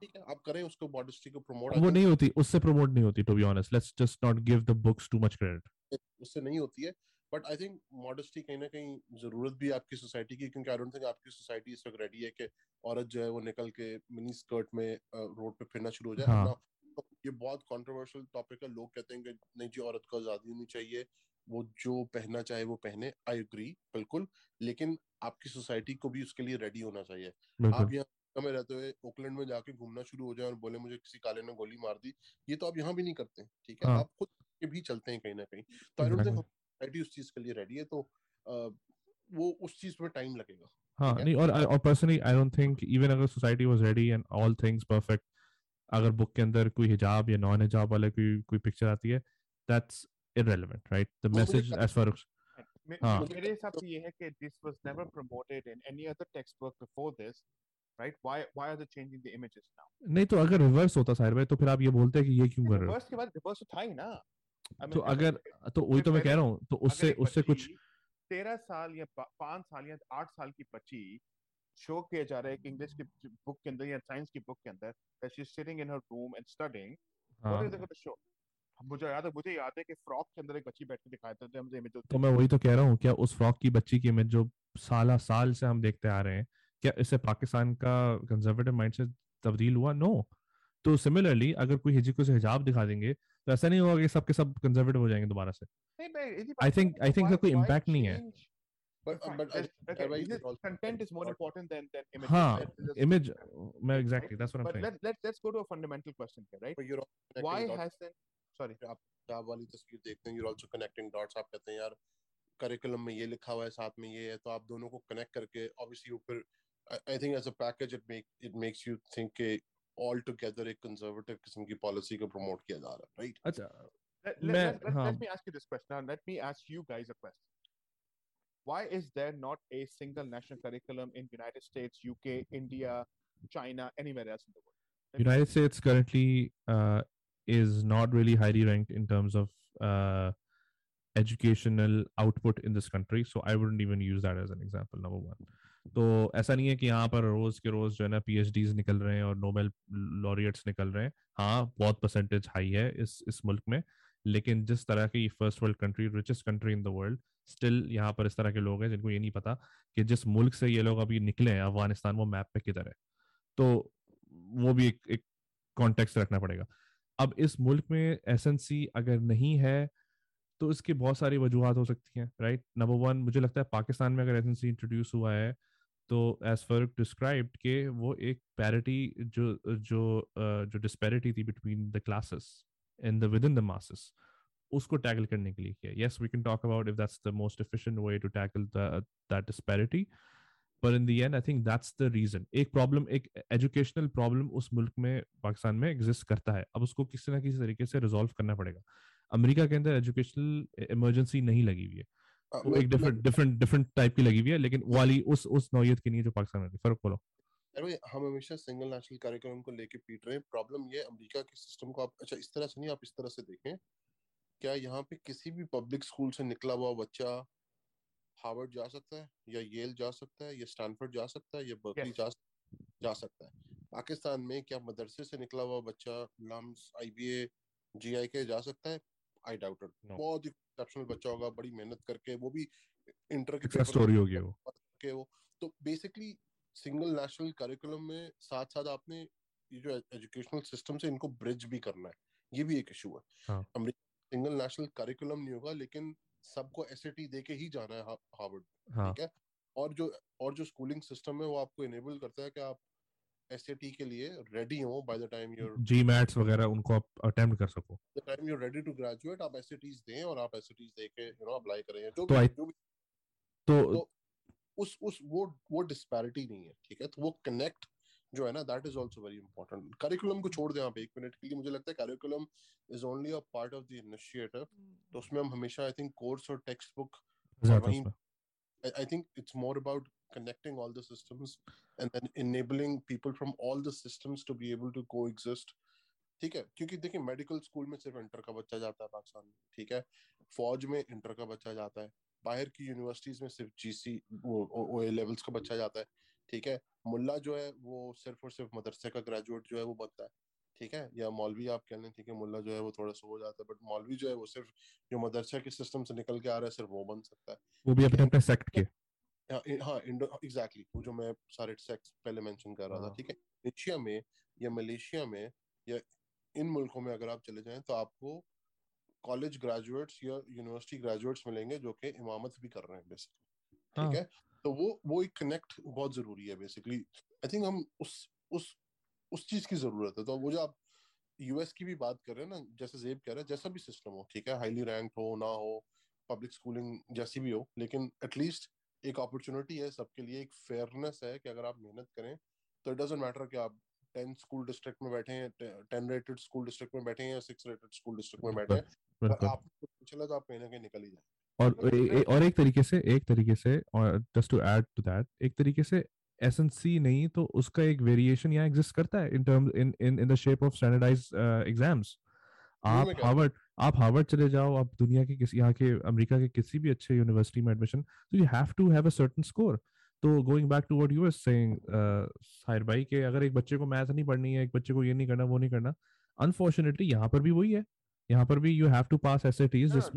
ठीक है? आप करें उसको मॉडेस्टी को प्रमोट वो नहीं होती उससे प्रमोट नहीं होती to be honest let's just not give the books too much credit उससे नहीं होती है बट आई थिंक मॉडेस्टी कहीं ना कहीं ज़रूरत भी आपकी सोसाइटी की क्योंकि आई डोंट थिंक आपकी सोसाइटी इस वक्त रेडी है कि औरत जो है वो निकल के मिनी स्कर्ट में रोड पे फिरना शुरू हो जाए। हाँ. ये बहुत कंट्रोवर्शियल टॉपिक है लोग कहते हैं कि नहीं जी औरत को आज़ादी होनी चाहिए वो जो पहनना चाहे वो पहने आई एग्री बिल्कुल लेकिन आपकी सोसाइटी को भी उसके लिए रेडी होना चाहिए। आप यहाँ में रहते हुए ओकलैंड में जाके घूमना शुरू हो जाए और बोले मुझे किसी काले ने गोली मार दी ये तो आप यहाँ भी नहीं करते ठीक है? हाँ. आप खुद के भी चलते हैं कहीं ना कहीं तो आई डोंट थिंक सोसाइटी उस चीज़ के लिए रेडी है तो वो उस चीज़ में टाइम लगेगा हाँ नहीं और और personally I don't think even अगर society was ready and all things perfect अगर बुक के अंदर कोई हिजाब या नॉन हिजाब वाले कोई कोई पिक्चर आती है that's irrelevant right the message as far as हाँ. मेरे हिसाब से ये है कि this was never promoted in any other textbook before this, right? Why why are they changing the images now? नहीं तो अगर रिवर्स होता साहिर भाई तो फिर आप ये बोलते हैं कि ये क्यों कर रहे हो Reverse के बाद reverse तो था ही ना. तो अगर तो वही तो मैं कह रहा हूँ तो उससे उससे कुछ तेरह साल या पाँच साल या आठ साल की बच्ची शो किया जा रहा है एक इंग्लिश की बुक के अंदर या साइंस की बुक के अंदर that she's sitting in her room and studying what हाँ is it going to show मुझे याद है मुझे याद है कि फ्रॉक के अंदर एक बच्ची बैठ के दिखाए थे इमेज तो मैं वही तो कह रहा हूँ क्या उस फ्रॉक की बच्ची की इमेज जो साल साल से हम देखते आ रहे हैं क्या इससे पाकिस्तान का कंजर्वेटिव माइंड तब्दील हुआ? नो तो सिमिलरली अगर कोई हिजिको से हिजाब दिखा देंगे तो ऐसा नहीं होगा कि सबके सब कंजर्वेटिव हो जाएँगे दोबारा से। आई थिंक कोई इम्पैक्ट नहीं है। But, sorry आप हिजाब वाली तस्वीर देखते हैं you're also connecting dots आप कहते हैं यार करिकुलम में ये लिखा हुआ है साथ में ये है तो आप दोनों को कनेक्ट करके ऑब्वियसली ऊपर I think as a package it make it makes you think के ऑल टुगेदर एक कंजर्वेटिव किस्म की पॉलिसी को प्रमोट किया जा रहा है राइट अच्छा let, let, मैं- let, let, हाँ. let me ask you this question. Now, let me ask you guys a question. Why is there not a single national curriculum in United States, UK, India, China, anywhere else in the world? United States currently uh, is not really highly ranked in terms of uh, educational output in this country. So I wouldn't even use that as an example. Number one. तो ऐसा नहीं है कि यहाँ पर रोज के रोज जो है ना पीएचडीज निकल रहे हैं और नोबेल लॉरियट्स निकल रहे हैं हाँ बहुत परसेंटेज हाई है इस इस मुल्क में लेकिन जिस तरह की first world country richest country in the world still यहाँ पर इस तरह के लोग हैं जिनको ये नहीं पता कि जिस मुल्क से ये लोग अभी निकले हैं अफ़गानिस्तान वो मैप पे किधर है तो वो भी एक एक कॉन्टेक्स्ट रखना पड़ेगा अब इस मुल्क में एसएनसी अगर नहीं है तो इसकी बहुत सारी वजूहत हो सकती हैं राइट नंबर वन मुझे लगता है पाकिस्तान में अगर एसएनसी इंट्रोड्यूस हुआ है तो एज फ़र्क डिस्क्राइब्ड के वो एक पैरिटी जो जो जो डिस्पैरिटी थी between the classes in the within the masses उसको टैकल करने के लिए किया yes we can talk about if that's the most efficient way to tackle that disparity पर in the end I think that's the reason एक problem एक educational problem उस मुल्क में पाकिस्तान में एग्जिस्ट करता है। अब उसको किसी ना किसी तरीके से रिजॉल्व करना पड़ेगा। अमेरिका के अंदर एजुकेशनल इमरजेंसी नहीं लगी हुई है। वो एक डिफरेंट डिफरेंट डिफरेंट टाइप की लगी हुई है लेकिन वाली उस उस नौयत की नहीं है जो पाकिस्तान में फ़र्क बोलो। अरे हम हमेशा सिंगल नेशनल कार्यक्रम को लेके पीट रहे हैं। प्रॉब्लम ये अमेरिका के सिस्टम को आप अच्छा इस तरह से नहीं आप इस तरह से देखें। क्या यहाँ पे किसी भी पब्लिक स्कूल से निकला हुआ बच्चा हार्वर्ड जा सकता है या येल जा सकता है या स्टैनफोर्ड जा सकता है या बर्कली Yes. जा जा सकता है पाकिस्तान में क्या मदरसे से निकला हुआ बच्चा लम्स आईबीए जीआई के जा सकता है आई डाउट No. बहुत ही एक्सेप्शनल बच्चा होगा बड़ी मेहनत करके वो भी इंटर के स्टोरी होगी वो के वो तो बेसिकली सिंगल नेशनल करिकुलम में साथ साथ आपने ये जो एजुकेशनल सिस्टम से इनको ब्रिज भी करना है ये भी एक इशू है हाँ। सिंगल नेशनल करिकुलम नहीं होगा लेकिन सबको एसएटी दे के ही जाना है हा- हार्वर्ड हाँ। ठीक है? और जो और जो स्कूलिंग सिस्टम है वो आपको इनेबल करता है कि आप एसएटी के लिए रेडी हो by the time you're GMATs वगैरह उनको आप अटेम्प्ट कर सको। The time you're ready to graduate आप एसएटीज दें और आप एसएटीज दे के यू नो अप्लाई करें जो तो भी I- जो भी तो तो उस उस वो वो डिस्पैरिटी नहीं है ठीक है? तो वो कनेक्ट जो है ना that is also very important curriculum को छोड़ दें आप एक मिनट के लिए मुझे लगता है curriculum is only a part of the initiative तो उसमें हम हमेशा आई थिंक कोर्स और textbook I think it's more about connecting all the systems and then enabling people from all the systems to be able to coexist. ठीक है? क्योंकि देखिए medical school में सिर्फ़ इंटर का बच्चा जाता है पाकिस्तान में ठीक है? फौज में इंटर का बच्चा जाता है। बाहर की यूनिवर्सिटीज में सिर्फ़ जीसी वो ओ लेवल्स का बच्चा जाता है। ठीक है? मुल्ला जो है वो सिर्फ़ और सिर्फ़ मदरसे का ग्रेजुएट जो है वो बनता है। ठीक है? या मौलवी आप कह लें ठीक है मुल्ला जो है वो थोड़ा सा हो जाता है बट मौलवी जो है वो सिर्फ़ जो मदरसे के सिस्टम से निकल के आ रहा है सिर्फ़ वो बन सकता है। वो भी अपने अपने सेक्ट के। हाँ हाँ इंडो एग्जैक्टली वो जो मैं सारे सेक्स पहले मेंशन कर रहा था हाँ। ठीक है? इंडोनेशिया में या मलेशिया में या इन मुल्कों में अगर आप चले जाएँ तो आपको कॉलेज ग्रेजुएट्स या यूनिवर्सिटी ग्रेजुएट्स मिलेंगे जो कि इमामत भी कर रहे हैं बेसिकली हाँ। ठीक है? तो वो वो एक कनेक्ट बहुत ज़रूरी है बेसिकली आई थिंक हम उस उस उस चीज़ की ज़रूरत है। तो वो जो आप यूएस की भी बात कर रहे हैं ना जैसे जेब कह रहा है जैसा भी सिस्टम हो ठीक है हाईली रैंक हो ना हो पब्लिक स्कूलिंग जैसी भी हो लेकिन एटलीस्ट एक अपॉर्चुनिटी है सबके लिए एक फेयरनेस है कि अगर आप मेहनत करें तो इट डजेंट मैटर कि आप टेन स्कूल डिस्ट्रिक्ट में बैठे हैं टेन रेटेड स्कूल डिस्ट्रिक्ट में बैठे हैं या सिक्स रेटेड स्कूल डिस्ट्रिक्ट में बैठे हैं पर चला तो आप कहीं ना कहीं निकल ही जाए। और ए, ए, और एक तरीके से एक तरीके से और just to add to that एक तरीके से एस एन सी नहीं तो उसका एक वेरिएशन यहाँ एग्जिस्ट करता है in term in in in the shape of standardize exams आप हार्वर्ड आप हार्वर्ड चले जाओ आप दुनिया के किसी यहाँ के अमेरिका के किसी भी अच्छे यूनिवर्सिटी में एडमिशन तो you have to have a certain score तो going back to what you were saying Sahir भाई के अगर एक बच्चे को मैथ नहीं पढ़नी है एक बच्चे को ये नहीं करना वो नहीं करना अनफॉर्चुनेटली यहाँ पर भी वही है। यहाँ पर भी you have to pass SATs is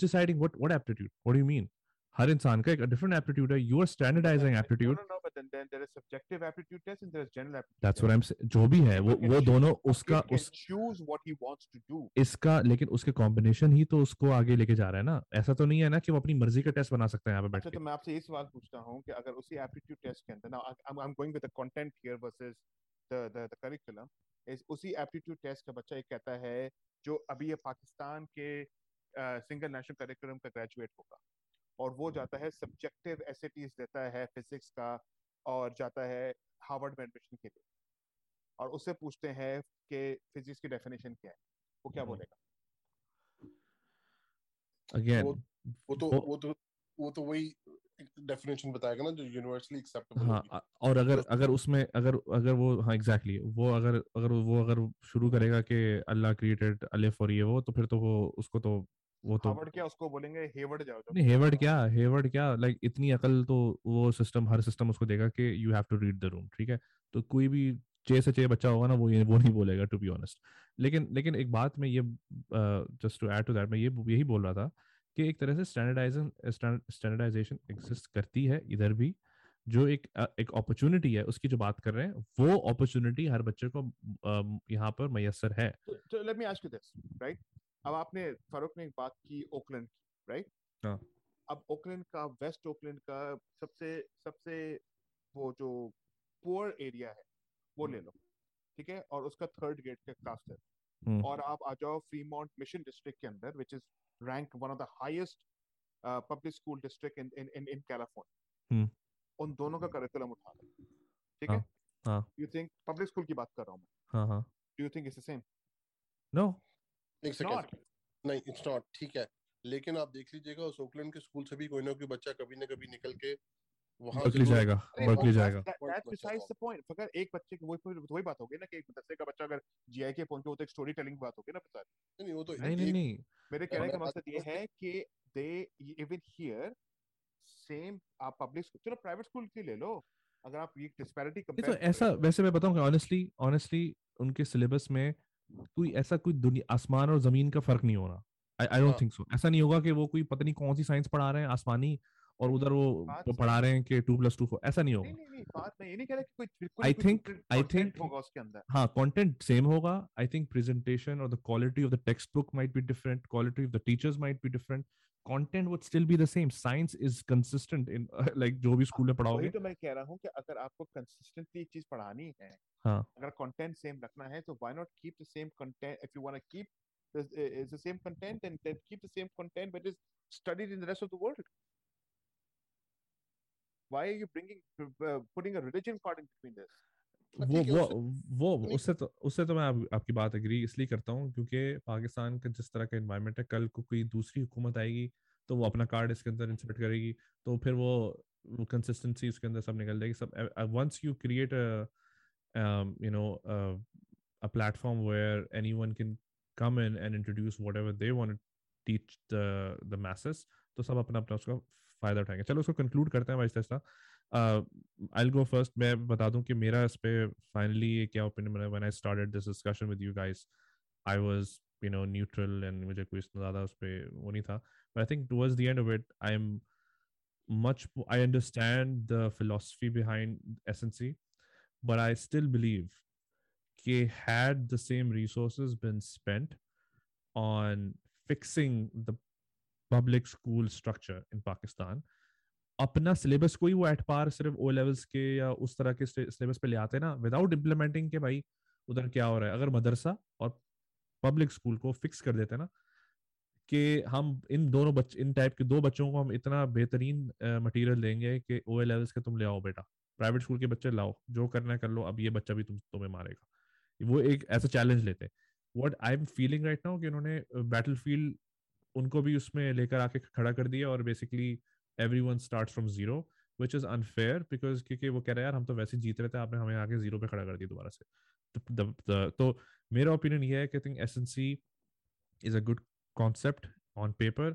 deciding हर इंसान का एक डिफरेंट एप्टीट्यूड है. You are standardizing aptitude no but then there is subjective aptitude test and there is general aptitude that's what I am जो भी है वो वो दोनों उसका उस choose what he wants to do इसका लेकिन उसके कॉम्बिनेशन ही तो उसको आगे लेके जा रहा है ना। ऐसा तो नहीं है ना कि वो अपनी मर्ज़ी का टेस्ट बना सकता है यहाँ पे बैठ के। तो मैं आपसे ये सवाल पूछता हूँ कि अगर उसी एप्टीट्यूड टेस्ट के अंदर now I am going with the content here versus the the the curriculum is उसी एप्टीट्यूड टेस्ट का बच्चा एक कहता है जो अभी ये पाकिस्तान के सिंगल नेशनल करिकुलम का ग्रेजुएट होगा। और वो जाता है सब्जेक्टिव एसएटीज देता है फिजिक्स का और जाता है हार्वर्ड में एडमिशन के लिए। और उससे पूछते हैं कि फिजिक्स की डेफिनेशन क्या है? वो क्या हम्म। बोलेगा? अगेन वो- वो तो वो- वो तो वो तो वही डेफिनेशन बताएगा ना जो यूनिवर्सली एक्सेप्टेबल हाँ और अगर अगर उसमें अगर अगर वो हाँ एग्जैक्टली exactly, वो अगर अगर वो अगर शुरू करेगा कि अल्लाह क्रिएटेड अलिफ और ये वो तो फिर तो वो उसको तो वो तो हार्वर्ड क्या उसको बोलेंगे? हेवर्ड जाओ नहीं हेवर्ड क्या हेवर्ड क्या लाइक इतनी अकल तो वो सिस्टम हर सिस्टम उसको देगा कि you have to read the room ठीक है? तो कोई भी चे से चे बच्चा होगा ना वो ये वो नहीं बोलेगा टू बी ऑनेस्ट लेकिन लेकिन एक बात मैं ये just to add to that मैं ये यही बोल रहा था कि एक तरह से स्टैंडर्डाइजेशन स्टैंडर्डाइजेशन एग्जिस्ट करती है इधर भी। जो एक एक अपॉर्चुनिटी है उसकी जो बात कर रहे हैं वो अपॉर्चुनिटी हर बच्चे को यहाँ पर मैसर है। तो let me ask you this right अब आपने फारूक ने एक बात की ओकलैंड की राइट हाँ। अब ओकलैंड का वेस्ट ओकलैंड का सबसे सबसे वो जो पुअर एरिया है वो ले लो ठीक है? और उसका थर्ड गेट का कास्ट है हम्म। और आप आ जाओ फ्रीमॉन्ट मिशन डिस्ट्रिक्ट के अंदर which is rank one of the highest public school district in in in in California hmm. उन दोनों का करिकुलम उठा लो। ठीक है। यू थिंक पब्लिक स्कूल की बात कर रहा हूँ मैं? हाँ हाँ। Do you think it's the same एक सेकंड नहीं इट्स नॉट ठीक है। लेकिन आप देख लीजिएगा उस ओकलैंड के स्कूल से भी कोई ना कोई बच्चा कभी ना कभी निकल के बर्कली जाएगा बर्कली जाएगा। that- Point that's बच्चा besides होगा। the point. अगर एक बच्चे की वही वही वही बात होगी ना कि एक दसवीं का बच्चा अगर जीआई के पहुँचे तो एक स्टोरी टेलिंग बात होगी ना फिर नहीं नहीं, वो तो नहीं नहीं नहीं। मेरे कहने का मकसद ये है कि दे इवन हियर सेम आप पब्लिक स्कूल चलो प्राइवेट स्कूल की ले लो। अगर आप ये डिस्पैरिटी नहीं तो ऐसा वैसे मैं बताऊँ ऑनेस्टली ऑनेस्टली उनके सिलेबस में कोई ऐसा कोई दुनिया आसमान और ज़मीन का फ़र्क नहीं हो रहा। आई आई डोंट। थिंक सो ऐसा नहीं होगा कि वो कोई पता नहीं कौन सी साइंस पढ़ा रहे हैं आसमानी और उधर वो पढ़ा रहे हैं कि टू प्लस टू फोर ऐसा नहीं होगा। नहीं नहीं बात मैं ये नहीं कह रहा कि कोई बिल्कुल I ही होगा उसके अंदर। हाँ कंटेंट सेम होगा। आई थिंक प्रेजेंटेशन और the quality of the textbook might be different quality of the teachers might be different content would still be the same science is consistent in like जो भी school में वही पढ़ाओगे। तो मैं कह रहा हूँ कि अगर आपको कंसिस्टेंटली चीज़ पढ़ानी है हाँ। अगर कंटेंट सेम रखना है तो why not keep the same content if you want to keep the same content then then keep the same content but is studied in the rest of the world why are you bringing uh, putting a religion card in between this? वो वो वो उससे तो उससे तो मैं आप, आपकी बात एग्री इसलिए करता हूँ क्योंकि पाकिस्तान का जिस तरह का एनवायरनमेंट है कल को कोई दूसरी हुकूमत आएगी तो वो अपना कार्ड इसके अंदर इंसर्ट करेगी तो फिर वो कंसिस्टेंसी उसके अंदर सब निकल जाएगी। सब once you create you know a platform where anyone can come in and introduce whatever they want to teach the the masses तो सब अपना अपना उसका फ़ायदा उठाएँगे। चलो उसको कंक्लूड करते हैं आहिस्ता आई गो फ़र्स्ट मैं बता दूँ कि मेरा इस पे फाइनली क्या ओपिनियन बना when I started this discussion with you guys I was you know neutral and मुझे कोई इतना ज़्यादा उस पे वो नहीं था। But I think towards the end of it I am much i understand the philosophy behind snc but i still believe कि had the same resources been spent on fixing the public school structure इन पाकिस्तान अपना syllabus को ही वो at par सिर्फ़ O levels के या उस तरह के सिलेबस पे ले आते ना विदाउट इम्प्लीमेंटिंग के भाई, उधर क्या हो रहा है? अगर मदरसा और पब्लिक स्कूल को फिक्स कर देते ना, कि हम इन दोनों बच्चे इन टाइप के दो बच्चों को हम इतना बेहतरीन मटेरियल देंगे कि ओ लेवल्स के तुम ले आओ बेटा। प्राइवेट स्कूल के बच्चे लाओ, जो करना कर लो, अब ये बच्चा भी तुम तुम्हें मारेगा। वो एक ऐसा चैलेंज लेते what I am feeling right now कि उन्होंने बैटल फ़ील्ड उनको भी उसमें लेकर आके खड़ा कर दिया और basically everyone start from zero which is unfair because क्योंकि वो कह रहे हैं यार हम तो वैसे जीत रहे थे आपने हमें आके ज़ीरो पे खड़ा कर दिया दोबारा से. तो, द, द, तो मेरा ओपिनियन ये है कि think S N C is a good concept on paper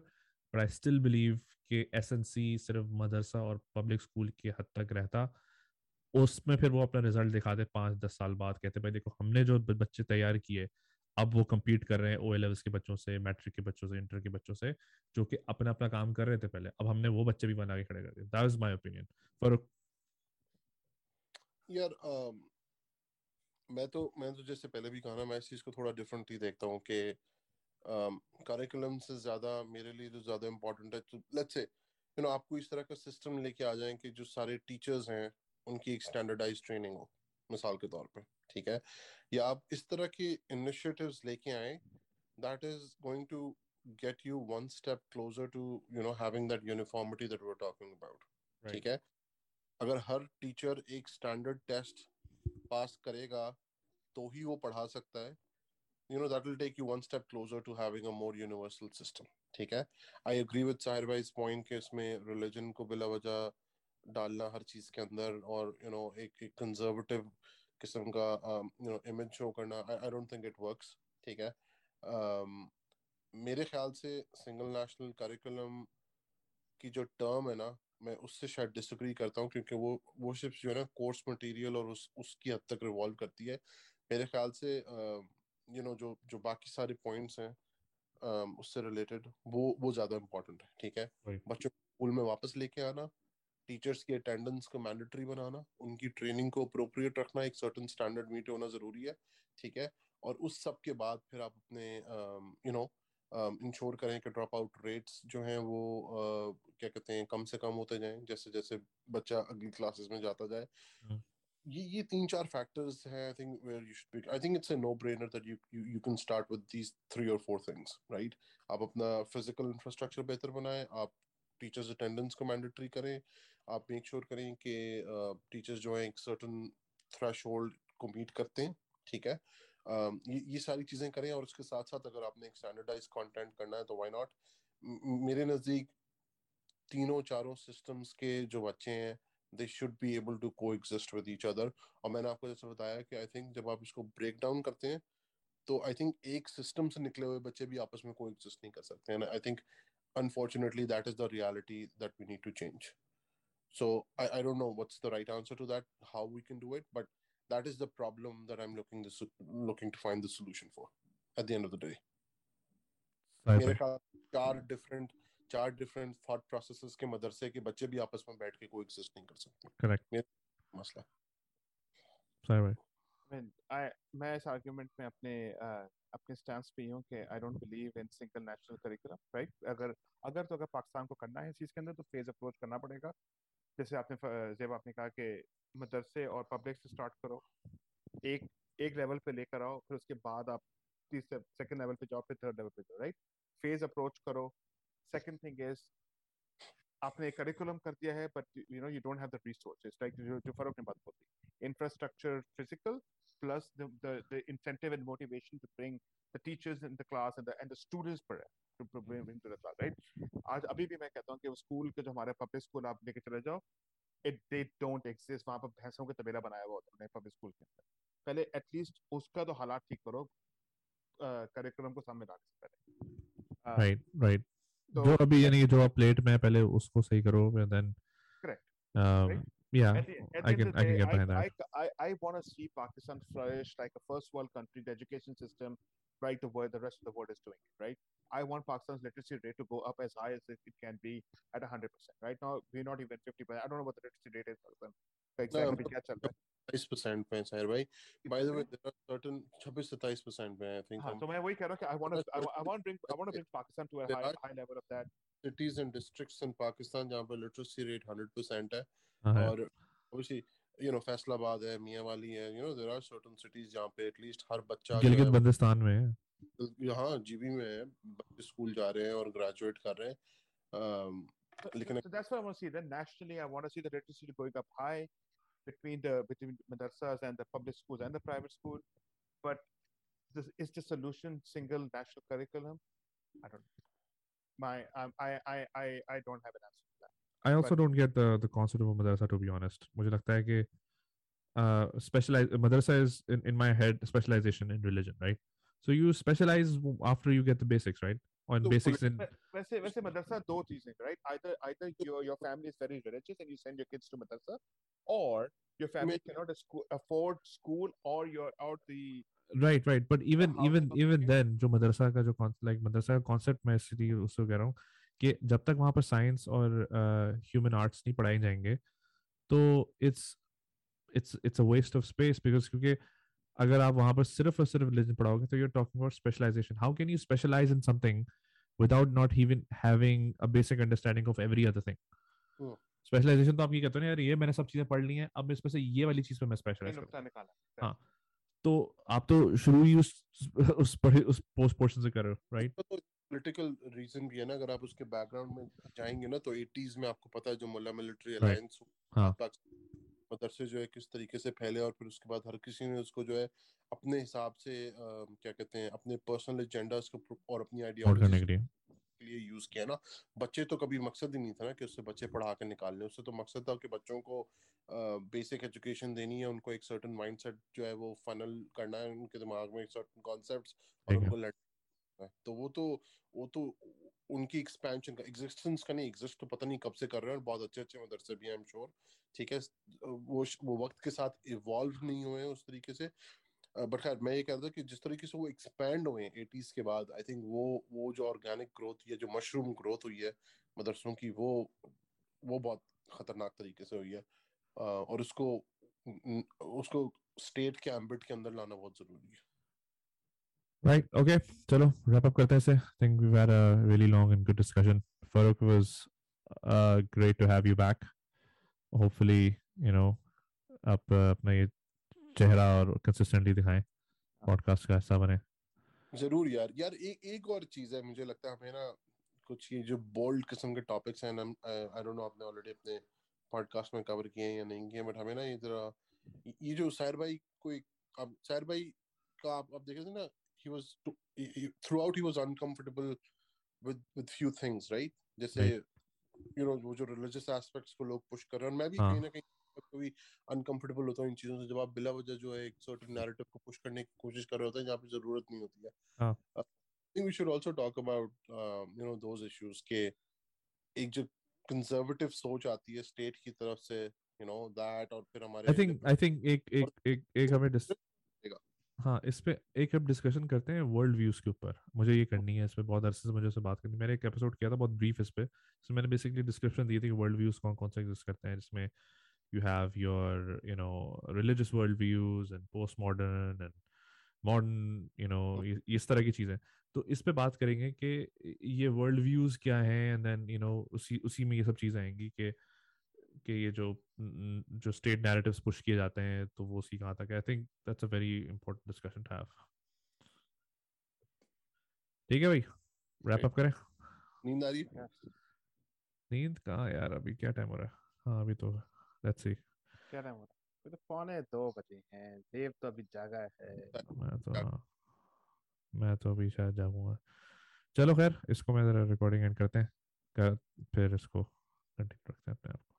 but I still believe कि एस एन सी सिर्फ़ मदरसा और पब्लिक स्कूल के हद तक रहता। उसमें फिर वो अपना रिज़ल्ट दिखाते पाँच दस साल बाद कहते भाई देखो हमने जो बच्चे तैयार किए अब वो compete कर रहे हैं ओ लेवल्स के बच्चों से मैट्रिक के बच्चों से इंटर के बच्चों से जो कि अपना अपना काम कर रहे थे पहले। अब हमने वो बच्चे भी बना के खड़े कर दिए। That is my opinion for यार अम, मैं तो मैं तो जैसे पहले भी कहा ना मैं इस चीज़ को थोड़ा डिफरेंटली देखता हूँ कि करिकुलम से ज़्यादा मेरे लिए जो ज़्यादा इम्पोर्टेंट है तो लेट्स से यू नो आपको इस तरह का सिस्टम लेके आ जाए कि जो सारे टीचर्स हैं उनकी एक स्टैंडर्डाइज ट्रेनिंग हो मिसाल के तौर पे। ठीक है? या आप इस तरह की इनिशिएटिव्स लेके आए that is going to get you one step closer to you know having that uniformity that we are talking about ठीक है? अगर हर टीचर एक स्टैंडर्ड टेस्ट पास करेगा तो ही वो पढ़ा सकता है। You know that will take you one step closer to having a more universal system ठीक है? आई एग्री विद साहिर भाई इस पॉइंट के इसमें रिलीजन को बिला वजह डालना हर चीज़ के अंदर और यू you नो एक एक कंजर्वेटिव किस्म का यू नो इमेज शो करना I don't think it works ठीक है? Um, मेरे ख्याल से सिंगल नेशनल करिकुलम की जो टर्म है ना मैं उससे शायद डिसग्री करता हूँ क्योंकि वो वो सिर्फ़ जो है ना कोर्स मटेरियल और उस उसकी हद तक रिवॉल्व करती है। मेरे ख्याल से यू नो जो जो बाकी सारे पॉइंट्स हैं um, उससे रिलेटेड वो वो ज़्यादा इम्पोर्टेंट है ठीक है? बच्चों को स्कूल में वापस लेके आना टीचर्स की अटेंडेंस को मैंडेटरी बनाना उनकी ट्रेनिंग को अप्रोप्रिएट रखना एक सर्टन स्टैंडर्ड मीट होना ज़रूरी है ठीक है? और उस सब के बाद फिर आप अपने यू नो इंश्योर करें कि ड्रॉप आउट रेट्स जो हैं वो uh, क्या कहते हैं कम से कम होते जाएँ जैसे जैसे बच्चा अगली क्लासेस में जाता जाए। हम्म। ये ये तीन चार फैक्टर्स हैं I think where you should I think it's a no brainer that you you can start with these three और फोर थिंग्स राइट आप अपना फ़िज़िकल इंफ्रास्ट्रक्चर बेहतर बनाएँ आप टीचर्स अटेंडेंस को मैंडेटरी करें आप मेक श्योर sure करें कि टीचर्स जो हैं एक सर्टन थ्रेश को मीट करते हैं, ठीक है? ये ये सारी चीज़ें करें और उसके साथ साथ अगर आपने एक स्टैंडर्डाइज कंटेंट करना है तो वाई नॉट मेरे नज़दीक तीनों चारों सिस्टम्स के जो बच्चे हैं they should be able to coexist with each other और मैंने आपको जैसे बताया कि आई थिंक जब आप इसको ब्रेक डाउन करते हैं तो आई थिंक एक सिस्टम से निकले हुए बच्चे भी आपस में को एग्जिस्ट नहीं कर सकते हैं। I think unfortunately that is the reality that we need to change. So I, I don't know what's the right answer to that how we can do it but that is the problem that i'm looking this looking to find the solution for at the end of the day. साहिब मेरे भाई ख्याल चार different चार different thought processes के मदरसे के बच्चे भी आपस में बैठ के को एग्जिस्ट नहीं कर सकते। करेक्ट मसला। साहिब भाई I mean, I मैं इस आर्ग्यूमेंट में अपने uh, अपने स्टैंड पे ही हूँ कि I don't believe in single national curriculum right अगर अगर तो अगर पाकिस्तान को करना है इस चीज़ के अंदर तो फ़ेज़ अप्रोच करना पड़ेगा। जैसे आपने जब आपने कहा कि मदरसे और पब्लिक से स्टार्ट करो, एक एक लेवल पे लेकर आओ, फिर उसके बाद आप तीसरे सेकंड लेवल पे जाओ, फिर थर्ड लेवल पे जाओ, राइट? फ़ेज़ अप्रोच करो। सेकंड थिंग इज़, आपने करिकुलम कर दिया है, but, you know, you don't have the resources like जो जो फ़र्क ने बात बोली, infrastructure, physical plus the, the the incentive and motivation to bring the teachers in the class and the and the students per to bring into the class right? आज अभी भी मैं कहता हूँ कि वो स्कूल के जो हमारे पब्लिक स्कूल आप लेके चले जाओ इट दे डोंट एग्जिस्ट वहाँ पर भैंसों का तबेला बनाया हुआ होता है पब्लिक स्कूल के अंदर। पहले एटलीस्ट उसका तो हालात ठीक करो करिकुलम को सामने लाने से पहले। राइट राइट तो जो अभी यानी जो आप प्लेट में पहले उसको सही करो then Correct. um Right. yeah At the, at the I end can of the I can day, get I, behind that I, I, I want to see Pakistan flourish like a first world country, the education system, right the way the rest of the world is doing it, right? I want Pakistan's literacy rate to go up as high as it, it can be at 100%. Right now, we're not even 50%. I don't know what the literacy rate is, Pakistan. No, Exactly, क्या चल रहा है? तेईस percent पे साहिर भाई by the वे कितने? There are certain 26 27 percent पे I think हाँ, हम तो मैं वही कह रहा हूँ कि I want to, I, I want to bring, I want to bring Pakistan to a There high, are- high level of that. cities and districts in Pakistan जहाँ पे literacy rate 100% है हाँ है और obviously you know फैसलाबाद है मियाँ वाली है you know there are certain cities जहाँ पे at least हर बच्चा गिलगित है बल्तिस्तान में है यहाँ जीबी में है बच्चे स्कूल जा रहे हैं और ग्रेजुएट कर रहे हैं um, So, लेकिन so that's what I want to see. Then nationally, I want to see the literacy rate going up high between the between madrasas and the public schools and the private school. But this is the solution single national curriculum. I don't. My um, I I I I don't have an answer to that. I also But- don't get the the concept of a madrasa to be honest. मुझे लगता है कि uh specialize madrasa is in, in my head specialization in religion, right? So you specialize after you get the basics, right? On So, basics in वै- वैसे वैसे मदरसा दो चीजें right? Either either your your family is very religious and you send your kids to madrasa, or your family Maybe- cannot sco- afford school or you're out the right right. But even how even to even communicate? then जो मदरसा का जो like मदरसा का concept मैं इसलिए उसको कह रहा हूँ कि जब तक वहाँ पर साइंस और ह्यूमन आर्ट्स नहीं पढ़ाए जाएँगे तो it's it's it's a waste of space because क्योंकि अगर आप वहाँ पर सिर्फ़ और सिर्फ़ रिलीजन पढ़ाओगे तो you're talking about specialization how can you specialize in something without not even having a basic understanding of every other thing. Specialization तो आप ये कहते हो ना यार ये मैंने सब चीज़ें पढ़ ली हैं अब इसमें से ये वाली चीज़ पे मैं स्पेशलाइज निकाला। हाँ। तो आप तो शुरू ही उस उस पढ़े उस पोस्ट पोर्शन से कर रहे हो राइट तो पॉलिटिकल रीजन भी है ना अगर आप उसके बैकग्राउंड में जाएँगे ना तो 80s में आपको पता है जो मुल्ला मिलिट्री अलायंस हाँ। मदरसे जो है किस तरीके से फैले और फिर उसके बाद हर किसी ने उसको जो है अपने हिसाब से अ, क्या कहते हैं अपने पर्सनल एजेंडास को और अपनी आइडियोलॉजी के लिए। यूज़ किया ना। बच्चे तो कभी मकसद ही नहीं था ना कि उससे बच्चे पढ़ा के निकाल निकालने उससे तो मकसद था कि बच्चों को बेसिक एजुकेशन देनी है उनको एक सर्टन माइंडसेट जो है वो फनल करना है उनके दिमाग में एक सर्टन कॉन्सेप्ट्स और उनको लड़ना है। तो वो तो वो तो उनकी एक्सपेंशन का एग्जिस्टेंस का नहीं एग्जिस्ट तो पता नहीं कब से कर रहे हैं और बहुत अच्छे अच्छे मदरसे भी हैं आई एम श्योर ठीक है वो वो वक्त के साथ इवॉल्व नहीं हुए हैं उस तरीके से। बट खैर मैं ये कह रहा था कि जिस तरीके से वो एक्सपैंड हुए एटीज के बाद आई थिंक वो वो जो ऑर्गेनिक ग्रोथ या जो मशरूम ग्रोथ हुई है मदरसों की वो वो बहुत खतरनाक तरीके से हुई है। और उसको उसको स्टेट के एम्बिट के अंदर लाना बहुत ज़रूरी है। राइट ओके चलो रैप अप करते हैं इसे। Think we had a really long and good discussion Farooq was great to have you back hopefully you know आप uh, अपना ये चेहरा और कंसिस्टेंटली दिखाएँ पॉडकास्ट का हिस्सा बने। ज़रूर यार। यार ए, एक और चीज़ है मुझे लगता है हमें ना कुछ ये जो बोल्ड किस्म के टॉपिक्स हैं आई डोंट नो आपने ऑलरेडी अपने पॉडकास्ट में कवर किए हैं या नहीं किए बट हमें ना ये जरा ये जो सायर भाई कोई अब सायर भाई का आप आप देखे थे ना he was throughout he was uncomfortable with with few things right जैसे you know वो जो religious aspects को लोग push कर रहे हैं और मैं भी हाँ. कहीं ना कहीं कभी अनकंफर्टेबल होता हूँ इन चीज़ों से जब आप बिला वजह जो है एक सर्टेन नैरेटिव को पुश करने की कोशिश कर रहे होते हैं जहाँ पे ज़रूरत नहीं होती है हाँ. I think we should also talk about you know those issues के एक जो कंजर्वेटिव सोच आती है स्टेट की तरफ़ से यू नो दैट और फिर हमारे आई थिंक आई थिंक एक एक एक एक हमें डिस हाँ इस पे एक अब डिस्कशन करते हैं वर्ल्ड व्यूज़ के ऊपर। मुझे ये करनी है इस पे बहुत अरसे से मुझे उससे बात करनी मैंने एक एपिसोड किया था बहुत ब्रीफ इस पे। So मैंने बेसिकली डिस्क्रिप्शन दी थी कि वर्ल्ड व्यूज़ कौन कौन से एग्जिस्ट करते हैं जिसमें you have your you know religious worldviews and postmodern and modern you know इस तरह की चीज़ें। तो इस पे बात करेंगे कि ये वर्ल्ड व्यूज़ क्या हैं? एंड देन यू नो उसी उसी में ये सब चीज़ें आएँगी कि कि ये जो जो स्टेट नैरेटिव्स पुश किए जाते हैं तो वो उसी कहाँ तक I think that's a very important discussion to have ठीक है भाई रैप अप करें। नींद आ रही है? नींद कहाँ यार अभी क्या टाइम हो रहा है? हाँ अभी तो लेट्स सी क्या टाइम हो रहा है? तो पौने दो बजे हैं देव तो अभी जागा है। मैं तो हाँ। मैं तो अभी शायद जाऊँगा चलो खैर इसको मैं जरा रिकॉर्डिंग एंड करते हैं। कर, फिर इसको कंटिन्यू रखते हैं अपने आप को।